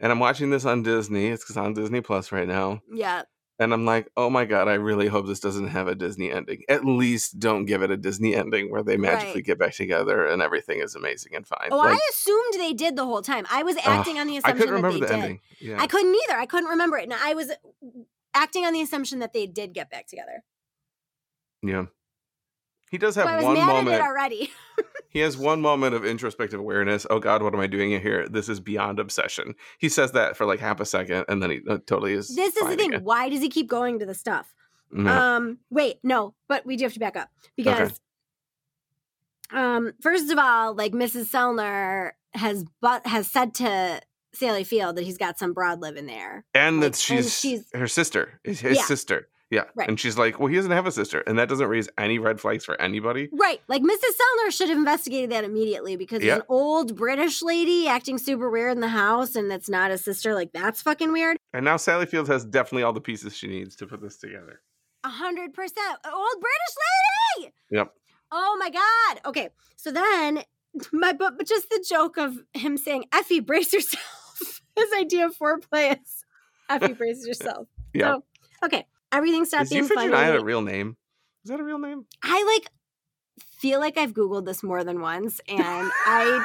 And I'm watching this on Disney. It's on Disney Plus right now. Yeah. And I'm like, oh my God, I really hope this doesn't have a Disney ending. At least don't give it a Disney ending where they magically Right. get back together and everything is amazing and fine. Oh, Like, I assumed they did the whole time. I was acting on the I assumption couldn't that remember they the did. ending. Yeah. I couldn't either. I couldn't remember it. And I was acting on the assumption that they did get back together. yeah. He does have one moment. already. He has one moment of introspective awareness. Oh God, what am I doing here? This is beyond obsession. He says that for like half a second, and then he uh, totally is. this is the thing. again. Why does he keep going to the stuff? No. Um, wait, no, but we do have to back up because, um, first of all, like Mrs. Sellner has but has said to Sally Field that he's got some broad living there. and like, that and she's, she's- her sister, is his Yeah. sister. Yeah, Right. and she's like, well, he doesn't have a sister, and that doesn't raise any red flags for anybody. Right. Like Mrs. Sellner should have investigated that immediately because Yeah. an old British lady acting super weird in the house and that's not a sister, like that's fucking weird. And now Sally Fields has definitely all the pieces she needs to put this together. A hundred percent. Old British lady. Yep. Oh my god. Okay. So then my but just the joke of him saying, Effie, brace yourself. His idea of foreplay is Effie, brace yourself. Yeah. So, okay. Everything stopped is being funny. a real name? Is that a real name? I like feel like I've Googled this more than once and I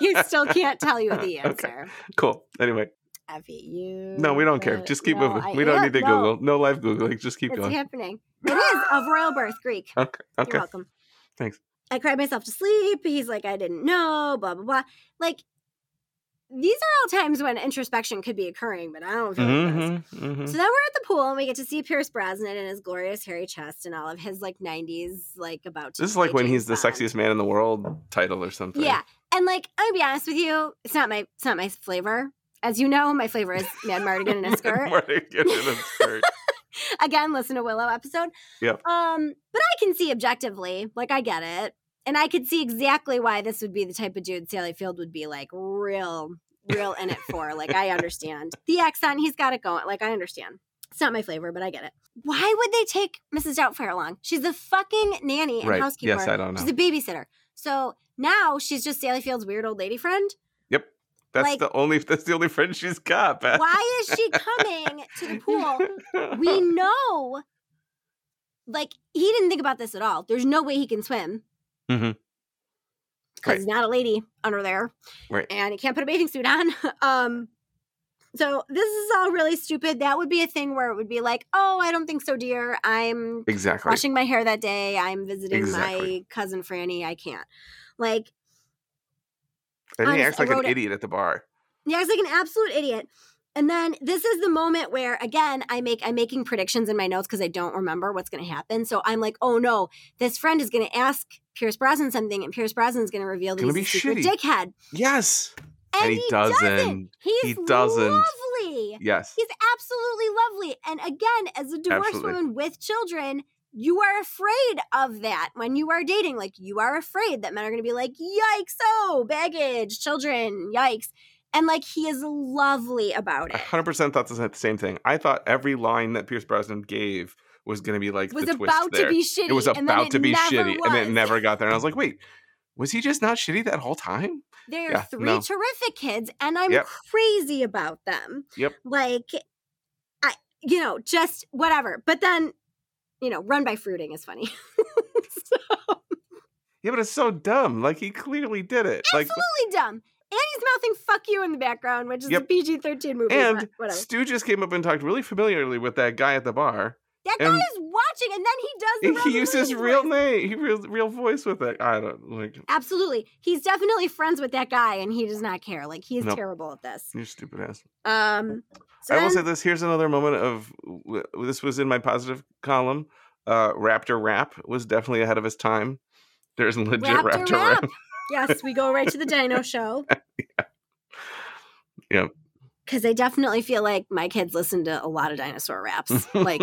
you still can't tell you the Okay. answer. Cool. Anyway, Effie, you. no, we don't care. Just keep no, moving. I we don't need to no, Google. No live Googling. Just keep It's going. happening. It is of royal birth, Greek. Okay. Okay. You're welcome. Thanks. I cried myself to sleep. He's like, I didn't know, blah, blah, blah. Like, these are all times when introspection could be occurring, but I don't feel like this. Mm-hmm, mm-hmm. So then we're at the pool and we get to see Pierce Brosnan in his glorious hairy chest and all of his like 90s, like about to This is like when he's the sexiest man in the world title or something. Yeah. And like, I'm gonna be honest with you, it's not my it's not my flavor. As you know, my flavor is Madmartigan in a skirt. Mardigan in a skirt. Again, listen to Willow episode. Yep. Um, but I can see objectively, like I get it. And I could see exactly why this would be the type of dude Sally Field would be like real, real in it for. Like I understand. The accent, he's got it going. Like I understand. It's not my flavor, but I get it. Why would they take Mrs. Doubtfire along? She's a fucking nanny and Right. housekeeper. Yes, I don't know. She's a babysitter. So now she's just Sally Field's weird old lady friend. Yep. That's Like- the only that's the only friend she's got, Beth. Why is she coming to the pool? We know, like, he didn't think about this at all. There's no way he can swim. Mhm. Because Right. he's not a lady under there. Right. And he can't put a bathing suit on. um, so this is all really stupid. That would be a thing where it would be like, oh, I don't think so, dear. I'm Exactly. washing my hair that day. I'm visiting Exactly. my cousin Franny. I can't. Like, And he acts like an it. idiot at the bar. he acts like an absolute idiot. And then this is the moment where again I make I'm making predictions in my notes because I don't remember what's going to happen. So I'm like, oh no, this friend is going to ask Pierce Brosnan something, and Pierce Brosnan is going to reveal that he's a secret shitty. dickhead, Yes. and, And he doesn't. He's He doesn't. lovely. Yes. He's absolutely lovely. And again, as a divorced Absolutely. woman with children, you are afraid of that when you are dating. Like, you are afraid that men are going to be like, yikes, oh, baggage, children, yikes. And like, he is lovely about it. 100% thought the same thing. I thought every line that Pierce Brosnan gave was going to be like was the twist about to be shitty. it was about to be shitty, and it never got there. And I was like, wait, was he just not shitty that whole time? There are Yeah, three no. terrific kids, and I'm Yep. crazy about them. Yep. Like, I, you know, just whatever. But then, you know, run by fruiting is funny. so, Yeah, but it's so dumb. Like he clearly did it. Like absolutely dumb. And he's mouthing "fuck you" in the background, which is a Yep. PG-13 movie. and. Stu just came up and talked really familiarly with that guy at the bar. That guy and- is watching, and then he does. The He his real voice. name, he real real voice with it. I don't like Absolutely, he's definitely friends with that guy, and he does not care. Like he is Nope. terrible at this. you stupid ass. Um, so I will say this. Here's another moment of this was in my positive column. Uh, Raptor Rap was definitely ahead of his time. There's legit Raptor Raptor, Rap. Rap. yes, we go right to the Dino Show. Yep. because I definitely feel like my kids listen to a lot of dinosaur raps, like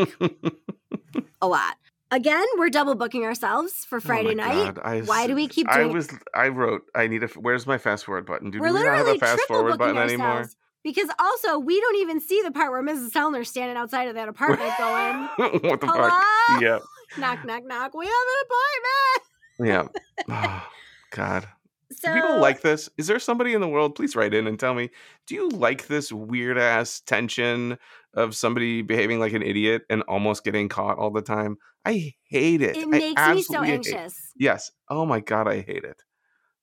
a lot. Again, we're double booking ourselves for oh Friday Oh night. I Why do we keep doing it? was. I wrote. I need a. Where's my fast forward button? Do We're we not have literally a fast triple forward booking button anymore? ourselves because also we don't even see the part where Mrs. Sellner's standing outside of that apartment going, what the "Hello, fuck? Yeah. knock, knock, knock. We have an apartment." Yeah. Oh, God. So Do people like this? Is there somebody in the world? Please write in and tell me. Do you like this weird ass tension of somebody behaving like an idiot and almost getting caught all the time? I hate it. it I makes me so hate- anxious. Yes. Oh my god, I hate it.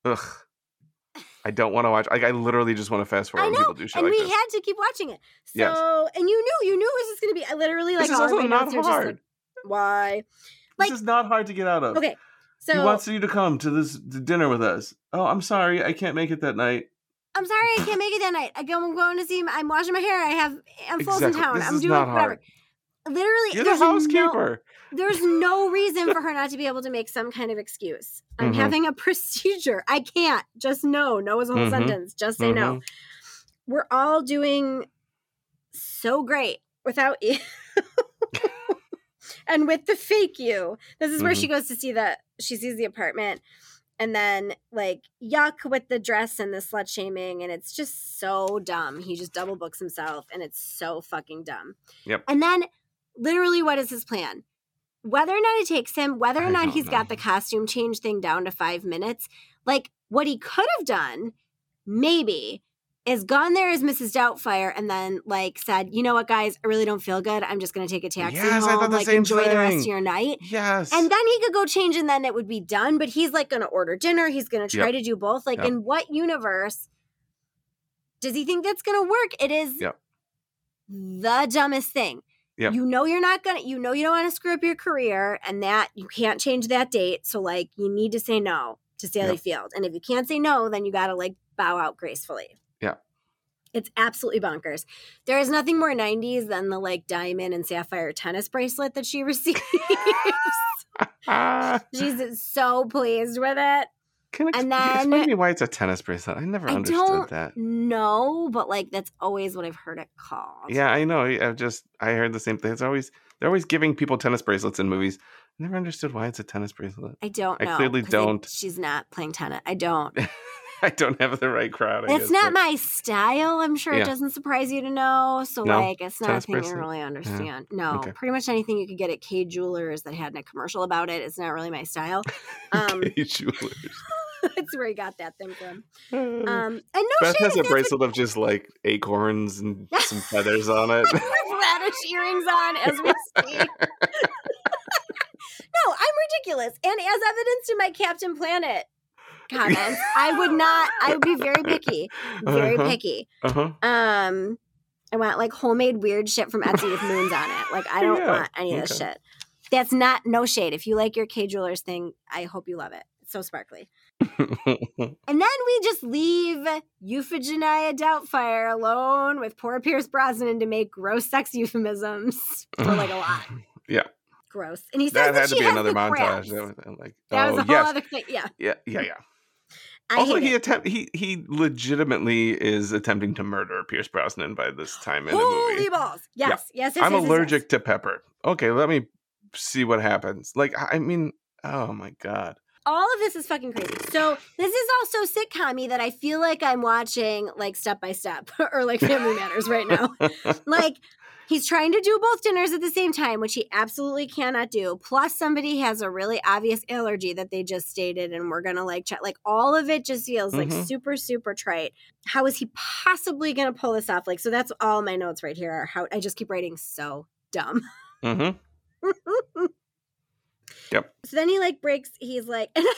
Ugh. I don't want to watch. Like I literally just want to fast forward I when know, people do shit and like we this. had to keep watching it. So, Yes. and you knew, you knew it was just going to be. I literally like This is also not notes are just hard. like, why? this is not hard to get out of. Okay, so he wants you to come to this to dinner with us. Oh, I'm sorry, I can't make it that night. I'm sorry I can't make it that night. I go, I'm going to see. Him. I'm washing my hair. I have ampholes Exactly. in town. This I'm is doing not whatever. hard. Literally, You're the there's no, housekeeper. there's no reason for her not to be able to make some kind of excuse. I'm Mhm. having a procedure. I can't. Just no. No is a whole Mhm. sentence. Just say no. Mhm. We're all doing so great without you. and with the fake you. This is where she Mm-hmm. goes to see the she sees the apartment and then like yuck with the dress and the slut shaming and it's just so dumb. He just double books himself and it's so fucking dumb. Yep. And then literally what is his plan? Whether or not it takes him, whether or I not he's got the costume change thing down to 5 minutes, like what he could have done maybe is gone there as Mrs. Doubtfire and then like said, you know what, guys, I really don't feel good. I'm just gonna take a taxi Yes, home, like enjoy the rest of your night. Yes. And then he could go change and then it would be done. But he's like gonna order dinner. He's gonna try Yep. to do both. Like Yep. in what universe does he think that's gonna work? It is Yep. the dumbest thing. You know you're not gonna you know you don't want to screw up your career and that you can't change that date. So like you need to say no to Sally. Field. And if you can't say no, then you gotta like bow out gracefully. It's absolutely bonkers. There is nothing more 90s than the like diamond and sapphire tennis bracelet that she receives. She's so pleased with it. Can ex- And explain then- me why it's a tennis bracelet? I never I understood don't that. No, but like that's always what I've heard it called. Yeah, I know. I've just I heard the same thing. It's always they're always giving people tennis bracelets in movies. I never understood why it's a tennis bracelet. I don't I know. clearly 'cause I- don't. she's not playing tennis. I don't. I don't have the right crowd. I It's guess, not but- my style. I'm sure Yeah. it doesn't surprise you to know. So No? like, it's not a thing you really understand. No, Okay. pretty much anything you could get at Kay Jewelers that had a commercial about it. It's not really my style. Um, Kay Jewelers. that's where he got that thing from. Uh, Um, and no Beth has a that's bracelet of just like acorns and some feathers on it. with radish earrings on as we speak. no, I'm ridiculous. And as evidence to my Captain Planet comments, I would not. I would be very picky. Very uh-huh, picky. Uh-huh. Um, I want like homemade weird shit from Etsy with moons on it. Like I don't Yeah, want any of this shit. That's not no shade. If you like your Kay Jewelers thing, I hope you love it. It's so sparkly. And then we just leave Euphegenia Doubtfire alone with poor Pierce Brosnan to make gross sex euphemisms for like a lot. Yeah. Gross. And he says that that, had to be another montage. That was like, That oh was a whole yes, other thing. Yeah. yeah, yeah, yeah. I also, he attempt he he legitimately is attempting to murder Pierce Brosnan by this time in the Holy movie. balls. Yes. Yes. yes I'm yes, allergic yes. to pepper. Okay, let me see what happens. Like, I mean, oh my god. all of this is fucking crazy. So this is also sitcom that I feel like I'm watching like step by step or like Family Matters right now. like he's trying to do both dinners at the same time, which he absolutely cannot do. Plus somebody has a really obvious allergy that they just stated, and we're gonna like check. Like all of it just feels like Mhm. super super trite. How is he possibly gonna pull this off? Like so that's all my notes right here. Are how I just keep writing so dumb. Mm-hmm. Yep. So then he like breaks. He's like, and I,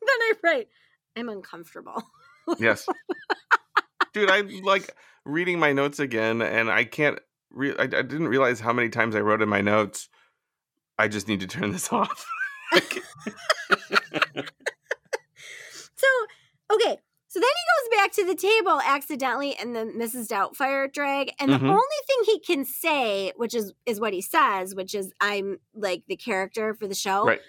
then I write, I'm uncomfortable. Yes. Dude, I like reading my notes again, and I can't. Re- I, I didn't realize how many times I wrote in my notes. I just need to turn this off. So, okay. So then he goes back to the table accidentally and the Mrs. Doubtfire drag. And Mhm. the only thing he can say, which is is what he says, which is I'm like the character for the show. Right.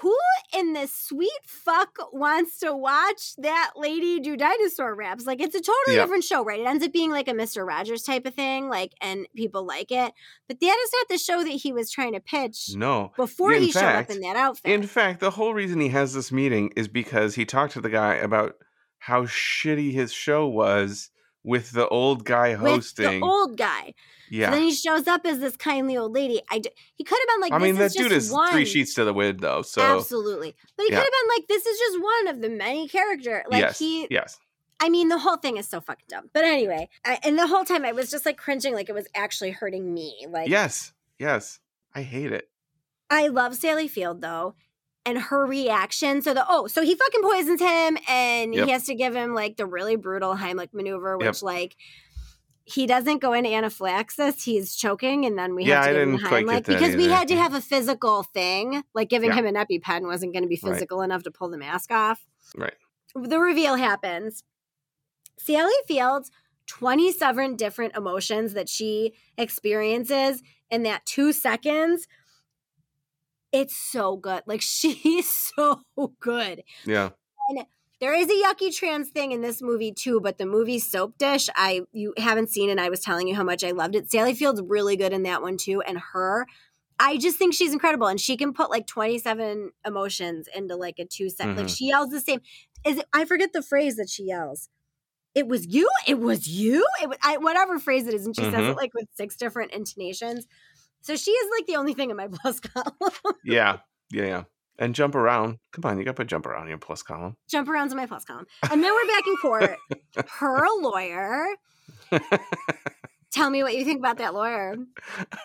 Who in this sweet fuck wants to watch that lady do dinosaur raps? Like it's a totally Yeah. different show, right? It ends up being like a Mr. Rogers type of thing, like and people like it. But that is not the show that he was trying to pitch no. before in he showed up in that outfit. In fact, the whole reason he has this meeting is because he talked to the guy about how shitty his show was with the old guy with hosting. the old guy. yeah. So then he shows up as this kindly old lady. I d- he could have been like, I mean, that dude is one. three sheets to the wind, though. So, Absolutely, but he Yeah. could have been like, this is just one of the many character. Like yes. he, yes. I mean, the whole thing is so fucking dumb. But anyway, I, and the whole time I was just like cringing, like it was actually hurting me. Like, Yes. Yes. I hate it. I love Sally Field though. And her reaction. So the oh, so he fucking poisons him, and Yep. he has to give him like the really brutal Heimlich maneuver, which Yep. like he doesn't go into anaphylaxis. He's choking, and then we Yeah, have to I give him the didn't quite Heimlich because we had to have a physical thing. Like giving Yeah. him an EpiPen wasn't going to be Right. physical enough to pull the mask off. Right. The reveal happens. Sally Fields, 27 different emotions that she experiences in that two seconds. It's so good. Like she's so good. Yeah. And there is a yucky trans thing in this movie too, but the movie Soapdish, I you haven't seen and I was telling you how much I loved it. Sally Field's really good in that one too, and her, I just think she's incredible, and she can put like twenty seven emotions into like a two set. Like Mhm. she yells the same. Is it? I forget the phrase that she yells. It was you. It was you. It was I, whatever phrase it is, and she says Mhm. it like with six different intonations. So she is like the only thing in my plus column. Yeah. Yeah. Yeah. And jump around. Come on, you got to put jump around in your plus column. Jump arounds in my plus column, and then we're back in court. Her lawyer. Tell me what you think about that lawyer.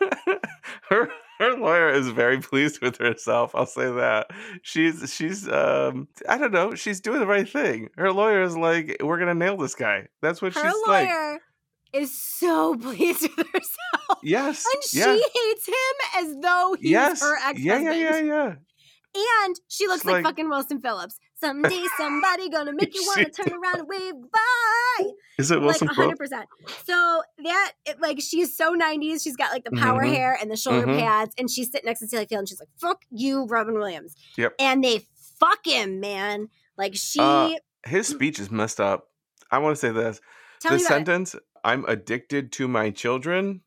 her her lawyer is very pleased with herself. I'll say that. She's she's um I don't know. She's doing the right thing. Her lawyer is like, we're gonna nail this guy. That's what Her she's like. Her lawyer is so pleased with herself. Yes. And she yeah. hates him as though he's yes. her ex yeah. husband. Yeah. Yeah. Yeah. yeah. And she looks like, like- fucking Wilson Phillips. Someday somebody gonna make you want to turn around and wave bye. Is it Wilson like 100%. So that, it, like, she's so 90s. She's got like the power Mhm. hair and the shoulder Mhm. pads. And she's sitting next to Sally Field and she's like, fuck you, Robin Williams. Yep. And they fuck him, man. Like she. Uh, His speech is messed up. I want to say this. tell the me about it. sentence, I'm addicted to my children.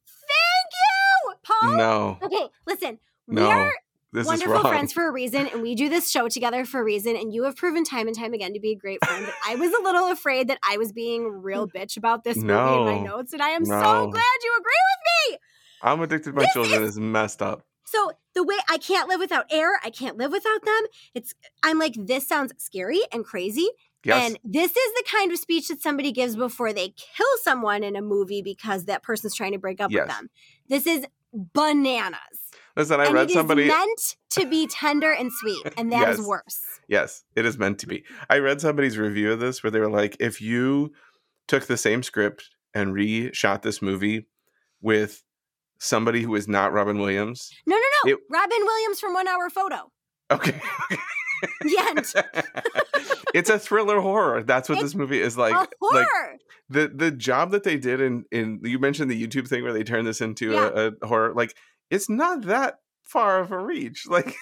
Paul. No, Okay, listen. We no. are This is wonderful friends for a reason, and we do this show together for a reason. And you have proven time and time again to be a great friend. I was a little afraid that I was being real bitch about this movie in my notes, and I am so glad you agree with me. I'm addicted to my This children is- is messed up. So the way I can't live without air, I can't live without them. It's I'm like this sounds scary and crazy. Yes. And this is the kind of speech that somebody gives before they kill someone in a movie because that person's trying to break up Yes. with them. This is bananas. Listen, I and read it is somebody. meant to be tender and sweet, and that is Yes. worse. Yes, it is meant to be. I read somebody's review of this where they were like, if you took the same script and reshot this movie with somebody who is not Robin Williams, No, no, no. It- Robin Williams from One Hour Photo. okay. It's a thriller horror. That's what It's this movie is like. Like the the job that they did in in you mentioned the YouTube thing where they turned this into Yeah. a, a horror. Like it's not that far of a reach. Like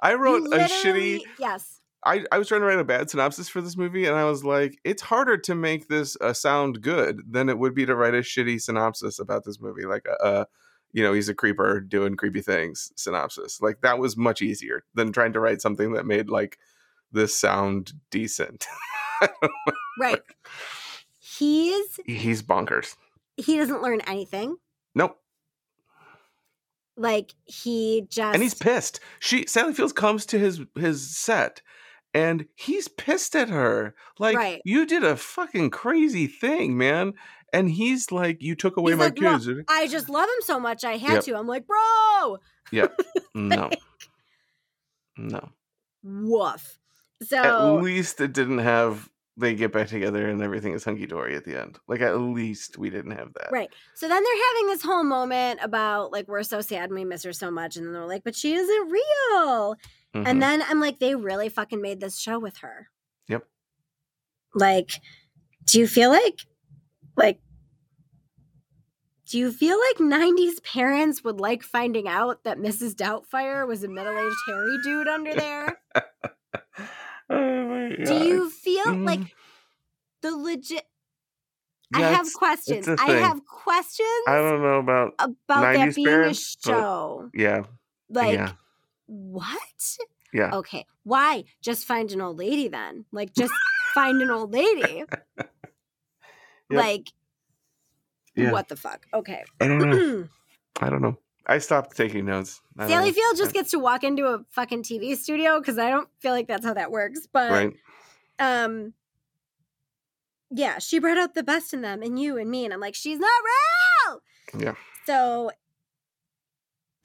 I wrote a shitty Yes. I, I was trying to write a bad synopsis for this movie and I was like, it's harder to make this uh, sound good than it would be to write a shitty synopsis about this movie. Like a, a you know, he's a creeper doing creepy things synopsis. Like that was much easier than trying to write something that made like this sound decent. Right. He's he's bonkers. he doesn't learn anything. Nope. Like he just and he's pissed. She Sally Fields comes to his his set and he's pissed at her. Like Right. you did a fucking crazy thing, man. And he's like, you took away He's my like, "Well, kids. I just love him so much I had Yep. to. I'm like, bro, Yeah. no, no. woof. So at least it didn't have they get back together and everything is hunky dory at the end. Like at least we didn't have that. right. So then they're having this whole moment about like we're so sad and we miss her so much, and then they're like, but she isn't real. Mhm. And then I'm like, they really fucking made this show with her. Yep. Like, do you feel like, like, do you feel like 90s parents would like finding out that Mrs. Doubtfire was a middle aged hairy dude under there? oh my Do you feel like Mm. the legit? I have it's- questions. it's I have questions I don't know about about that being parents, a show. yeah, Like, yeah, what? yeah. Okay, why? Just find an old lady then. Like, just find an old lady. Like, Yeah. what the fuck? Okay. I don't know. I don't know. I stopped taking notes. I Sally. Field just gets to walk into a fucking TV studio because I don't feel like that's how that works. But right. um, yeah, she brought out the best in them, and you and me, and I'm like, she's not real. Yeah. So,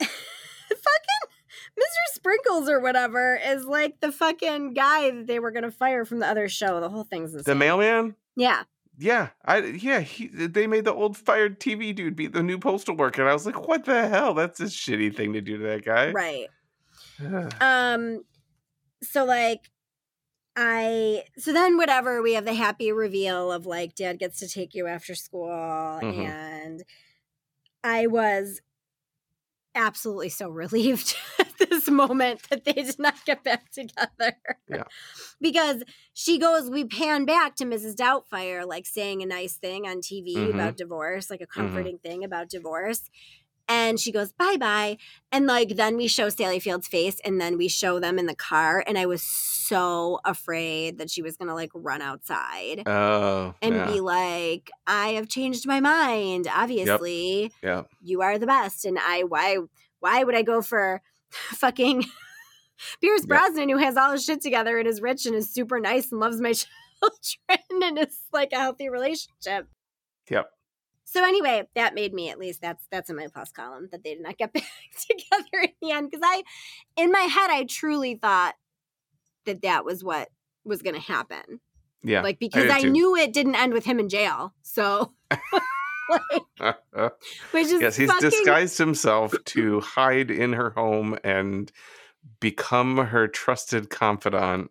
fucking Mr. Sprinkles or whatever is like the fucking guy that they were gonna fire from the other show. The whole thing's The mailman. Yeah, Yeah, I yeah. He, they made the old fired TV dude be the new postal worker, and I was like, what the hell? That's a shitty thing to do to that guy. right. Um, so like, I so then whatever we have the happy reveal of like dad gets to take you after school, Mhm. and I was absolutely so relieved at this moment that they did not get back together. Yeah. because she goes, we pan back to Mrs. Doubtfire, like saying a nice thing on TV Mhm. about divorce, like a comforting thing about divorce. And she goes, bye bye. And like, then we show Sally Field's face and then we show them in the car. And I was so afraid that she was going to like run outside Oh, and yeah, be like, I have changed my mind. Obviously, yeah. you are the best. And I, why, why would I go for fucking Pierce. Brosnan who has all his shit together and is rich and is super nice and loves my children and is like a healthy relationship? Yep. So anyway, that made me at least that's that's in my plus column that they did not get back together in the end because I, in my head, I truly thought that that was what was going to happen. Yeah. Like because did I, knew it didn't end with him in jail. So, like, which is yes, he's fucking, disguised himself to hide in her home and become her trusted confidant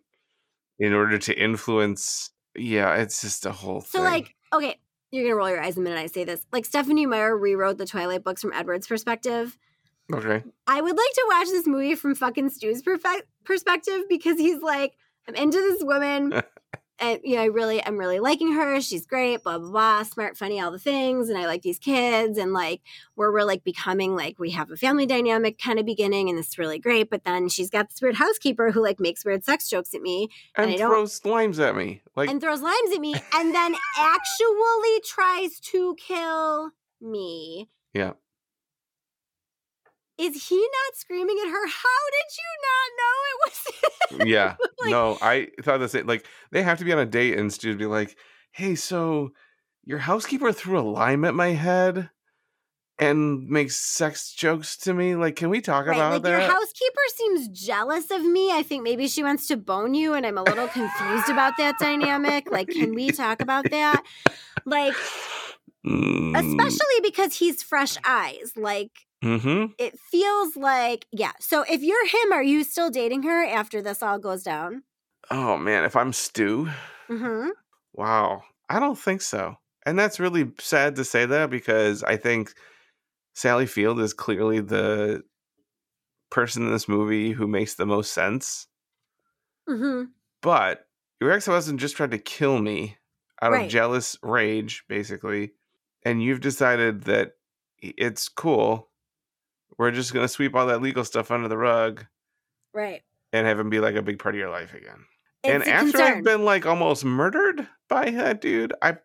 in order to influence. Yeah, it's just a whole So thing. like, okay, you're gonna roll your eyes the minute I say this. Like Stephanie Meyer rewrote the Twilight books from Edward's perspective. okay, I would like to watch this movie from fucking Stu's perfect perspective because he's like, I'm into this woman. and you know, I really I'm really liking her. She's great, blah blah blah, smart, funny, all the things, and I like these kids, and like where we're like becoming like we have a family dynamic kind of beginning, and it's really great. But then she's got this weird housekeeper who like makes weird sex jokes at me and, and throws limes at me. Like and throws limes at me, and then actually tries to kill me. Yeah. Is he not screaming at her? How did you not know it was? him? yeah. Like- no, I thought the same. Like they have to be on a date and to be like, "Hey, so your housekeeper threw a lime at my head and makes sex jokes to me. Like, can we talk Right, about like that?" your housekeeper seems jealous of me. I think maybe she wants to bone you, and I'm a little confused about that dynamic. Like, can we talk about that? Like, Mm, especially because he's fresh eyes. Like, mhm. it feels like, yeah. So if you're him, are you still dating her after this all goes down? Oh man, if I'm Stu, Mm-hmm. wow, I don't think so. And that's really sad to say that because I think Sally Field is clearly the person in this movie who makes the most sense. Mm-hmm. But your ex-husband just tried to kill me out Right. of jealous rage, basically, and you've decided that it's cool. We're just gonna sweep all that legal stuff under the rug Right. and have him be like a big part of your life again. It's and after concern. I've been like almost murdered by that dude, I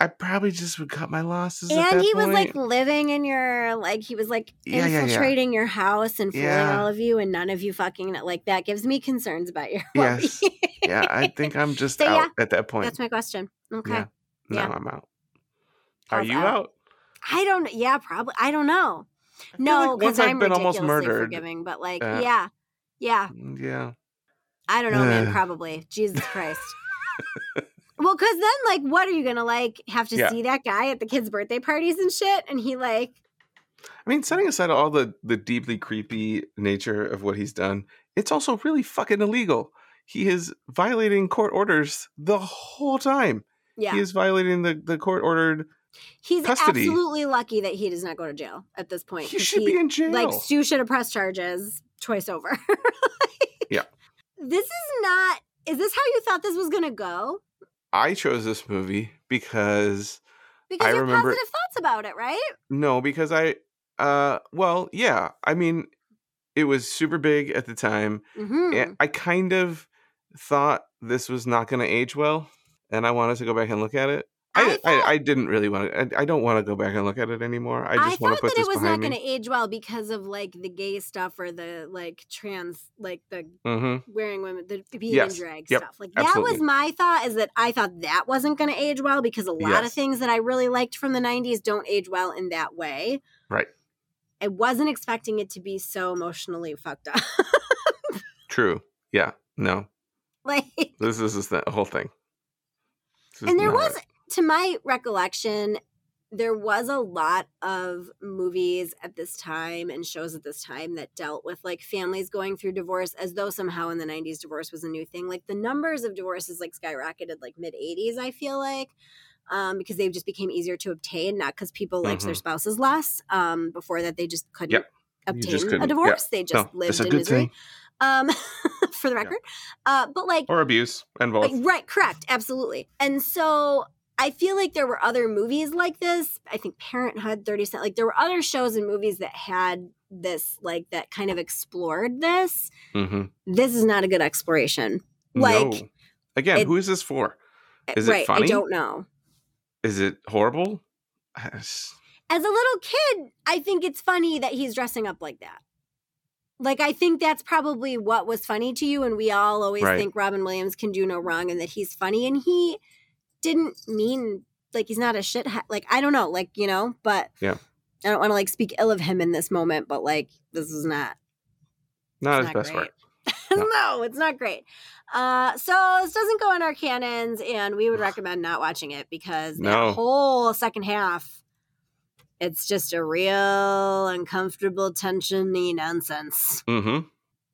I probably just would cut my losses. at and he was like living in your like he was like Yeah, yeah, yeah. infiltrating your house and fooling Yeah. all of you and none of you fucking like that gives me concerns about your Yes. yeah, I think I'm just So, out yeah, at that point. That's my question. Okay. Yeah. No, yeah. I'm out. Are you out? out? I don't yeah, probably I don't know. I No, because I've I'm been almost murdered. forgiving, but like uh, yeah. Yeah. Mm, Yeah. I don't know, man, probably. Jesus Christ. well, cause then like what are you gonna like have to Yeah. see that guy at the kids' birthday parties and shit? And he like I mean, setting aside all the the deeply creepy nature of what he's done, it's also really fucking illegal. He is violating court orders the whole time. yeah. He is violating the, the court ordered. He's custody. absolutely lucky that he does not go to jail at this point. He should be in jail. Like Stu should have pressed charges twice over. Yeah. This is not. Is this how you thought this was going to go? I chose this movie because Because I you have remember- positive thoughts about it, right? no, because I uh well, yeah. I mean, it was super big at the time. Mm-hmm. and I kind of thought this was not going to age well, and I wanted to go back and look at it. I, I I, thought- I, didn't really want to. I, I don't want to go back and look at it anymore. I I, just want to put that it was not going to age well because of like the gay stuff or the like trans, like the Mm-hmm. wearing women, the being Yes. drag Yep. stuff. Like that was my thought. Is that I thought that wasn't going to age well because a lot of things that I really liked from the '90s don't age well in that way. Right. I wasn't expecting it to be so emotionally fucked up. True. Yeah. No. like, This is the whole thing. And there was. To my recollection, there was a lot of movies at this time and shows at this time that dealt with like families going through divorce as though somehow in the 90s divorce was a new thing. Like the numbers of divorces like skyrocketed like mid 80s, I feel like. Um, because they just became easier to obtain, not because people liked their Mhm. spouses less. Um, before that, they just couldn't Yep. Obtain just a couldn't. Yeah. divorce. They just no, lived a in misery. Um, for the record. Uh, but like Or abuse and both. like, right, correct, absolutely. And so I feel like there were other movies like this. I think Parenthood, 30 Cent, like there were other shows and movies that had this, like that kind of explored this. mm-hmm. This is not a good exploration. Like, no. Again, it- who is this for? Is it funny? I don't know. Is it horrible? As a little kid, I think it's funny that he's dressing up like that. Like, I think that's probably what was funny to you. And we all always Right. think Robin Williams can do no wrong and that he's funny. And he didn't mean, like, he's not a shit. Like, I don't know, like, you know, but Yeah. I don't want to, like, speak ill of him in this moment, but, like, this is not, Not his best great. work. no. No. it's not great. Uh, so this doesn't go in our canons, and we would recommend not watching it because that No. whole second half, it's just a real uncomfortable tensiony nonsense. Mm-hmm.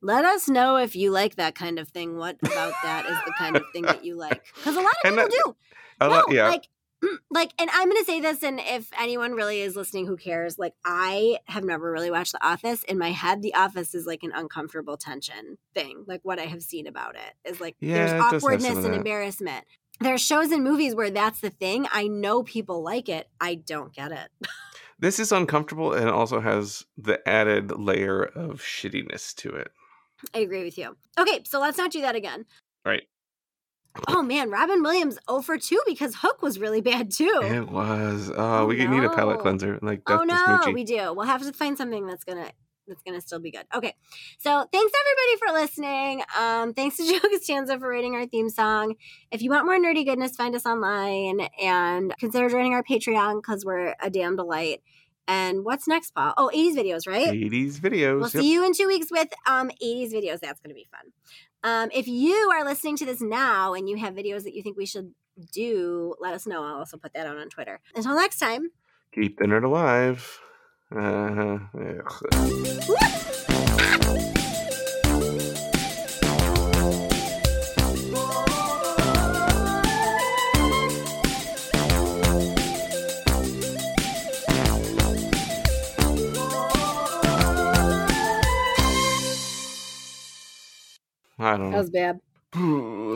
Let us know if you like that kind of thing. What about that is the kind of thing that you like? Because a lot of And people that- do. A no, lot, yeah. like mm, like and i'm gonna say this and if anyone really is listening who cares like i have never really watched the office in my head the office is like an uncomfortable tension thing like what i have seen about it is like Yeah, there's does have some awkwardness and embarrassment there's shows and movies where that's the thing i know people like it i don't get it This is uncomfortable and also has the added layer of shittiness to it. I agree with you okay so let's not do that again Right. oh man robin williams 0 for 2 because hook was really bad too It was. Oh, Oh, we need a palate cleanser. Like Oh no, we do. We'll have to find something that's gonna that's gonna still be good. Okay, so thanks everybody for listening. Um, thanks to Joe Costanza for writing our theme song. If you want more nerdy goodness, find us online and consider joining our Patreon because we're a damn delight. And what's next, Paul? Oh, 80s videos, right? 80s videos. We'll yep. see you in two weeks with um 80s videos. That's going to be fun. Um, if you are listening to this now and you have videos that you think we should do, let us know. I'll also put that out on Twitter. Until next time. Keep the nerd alive. Uh, I don't That was bad. know.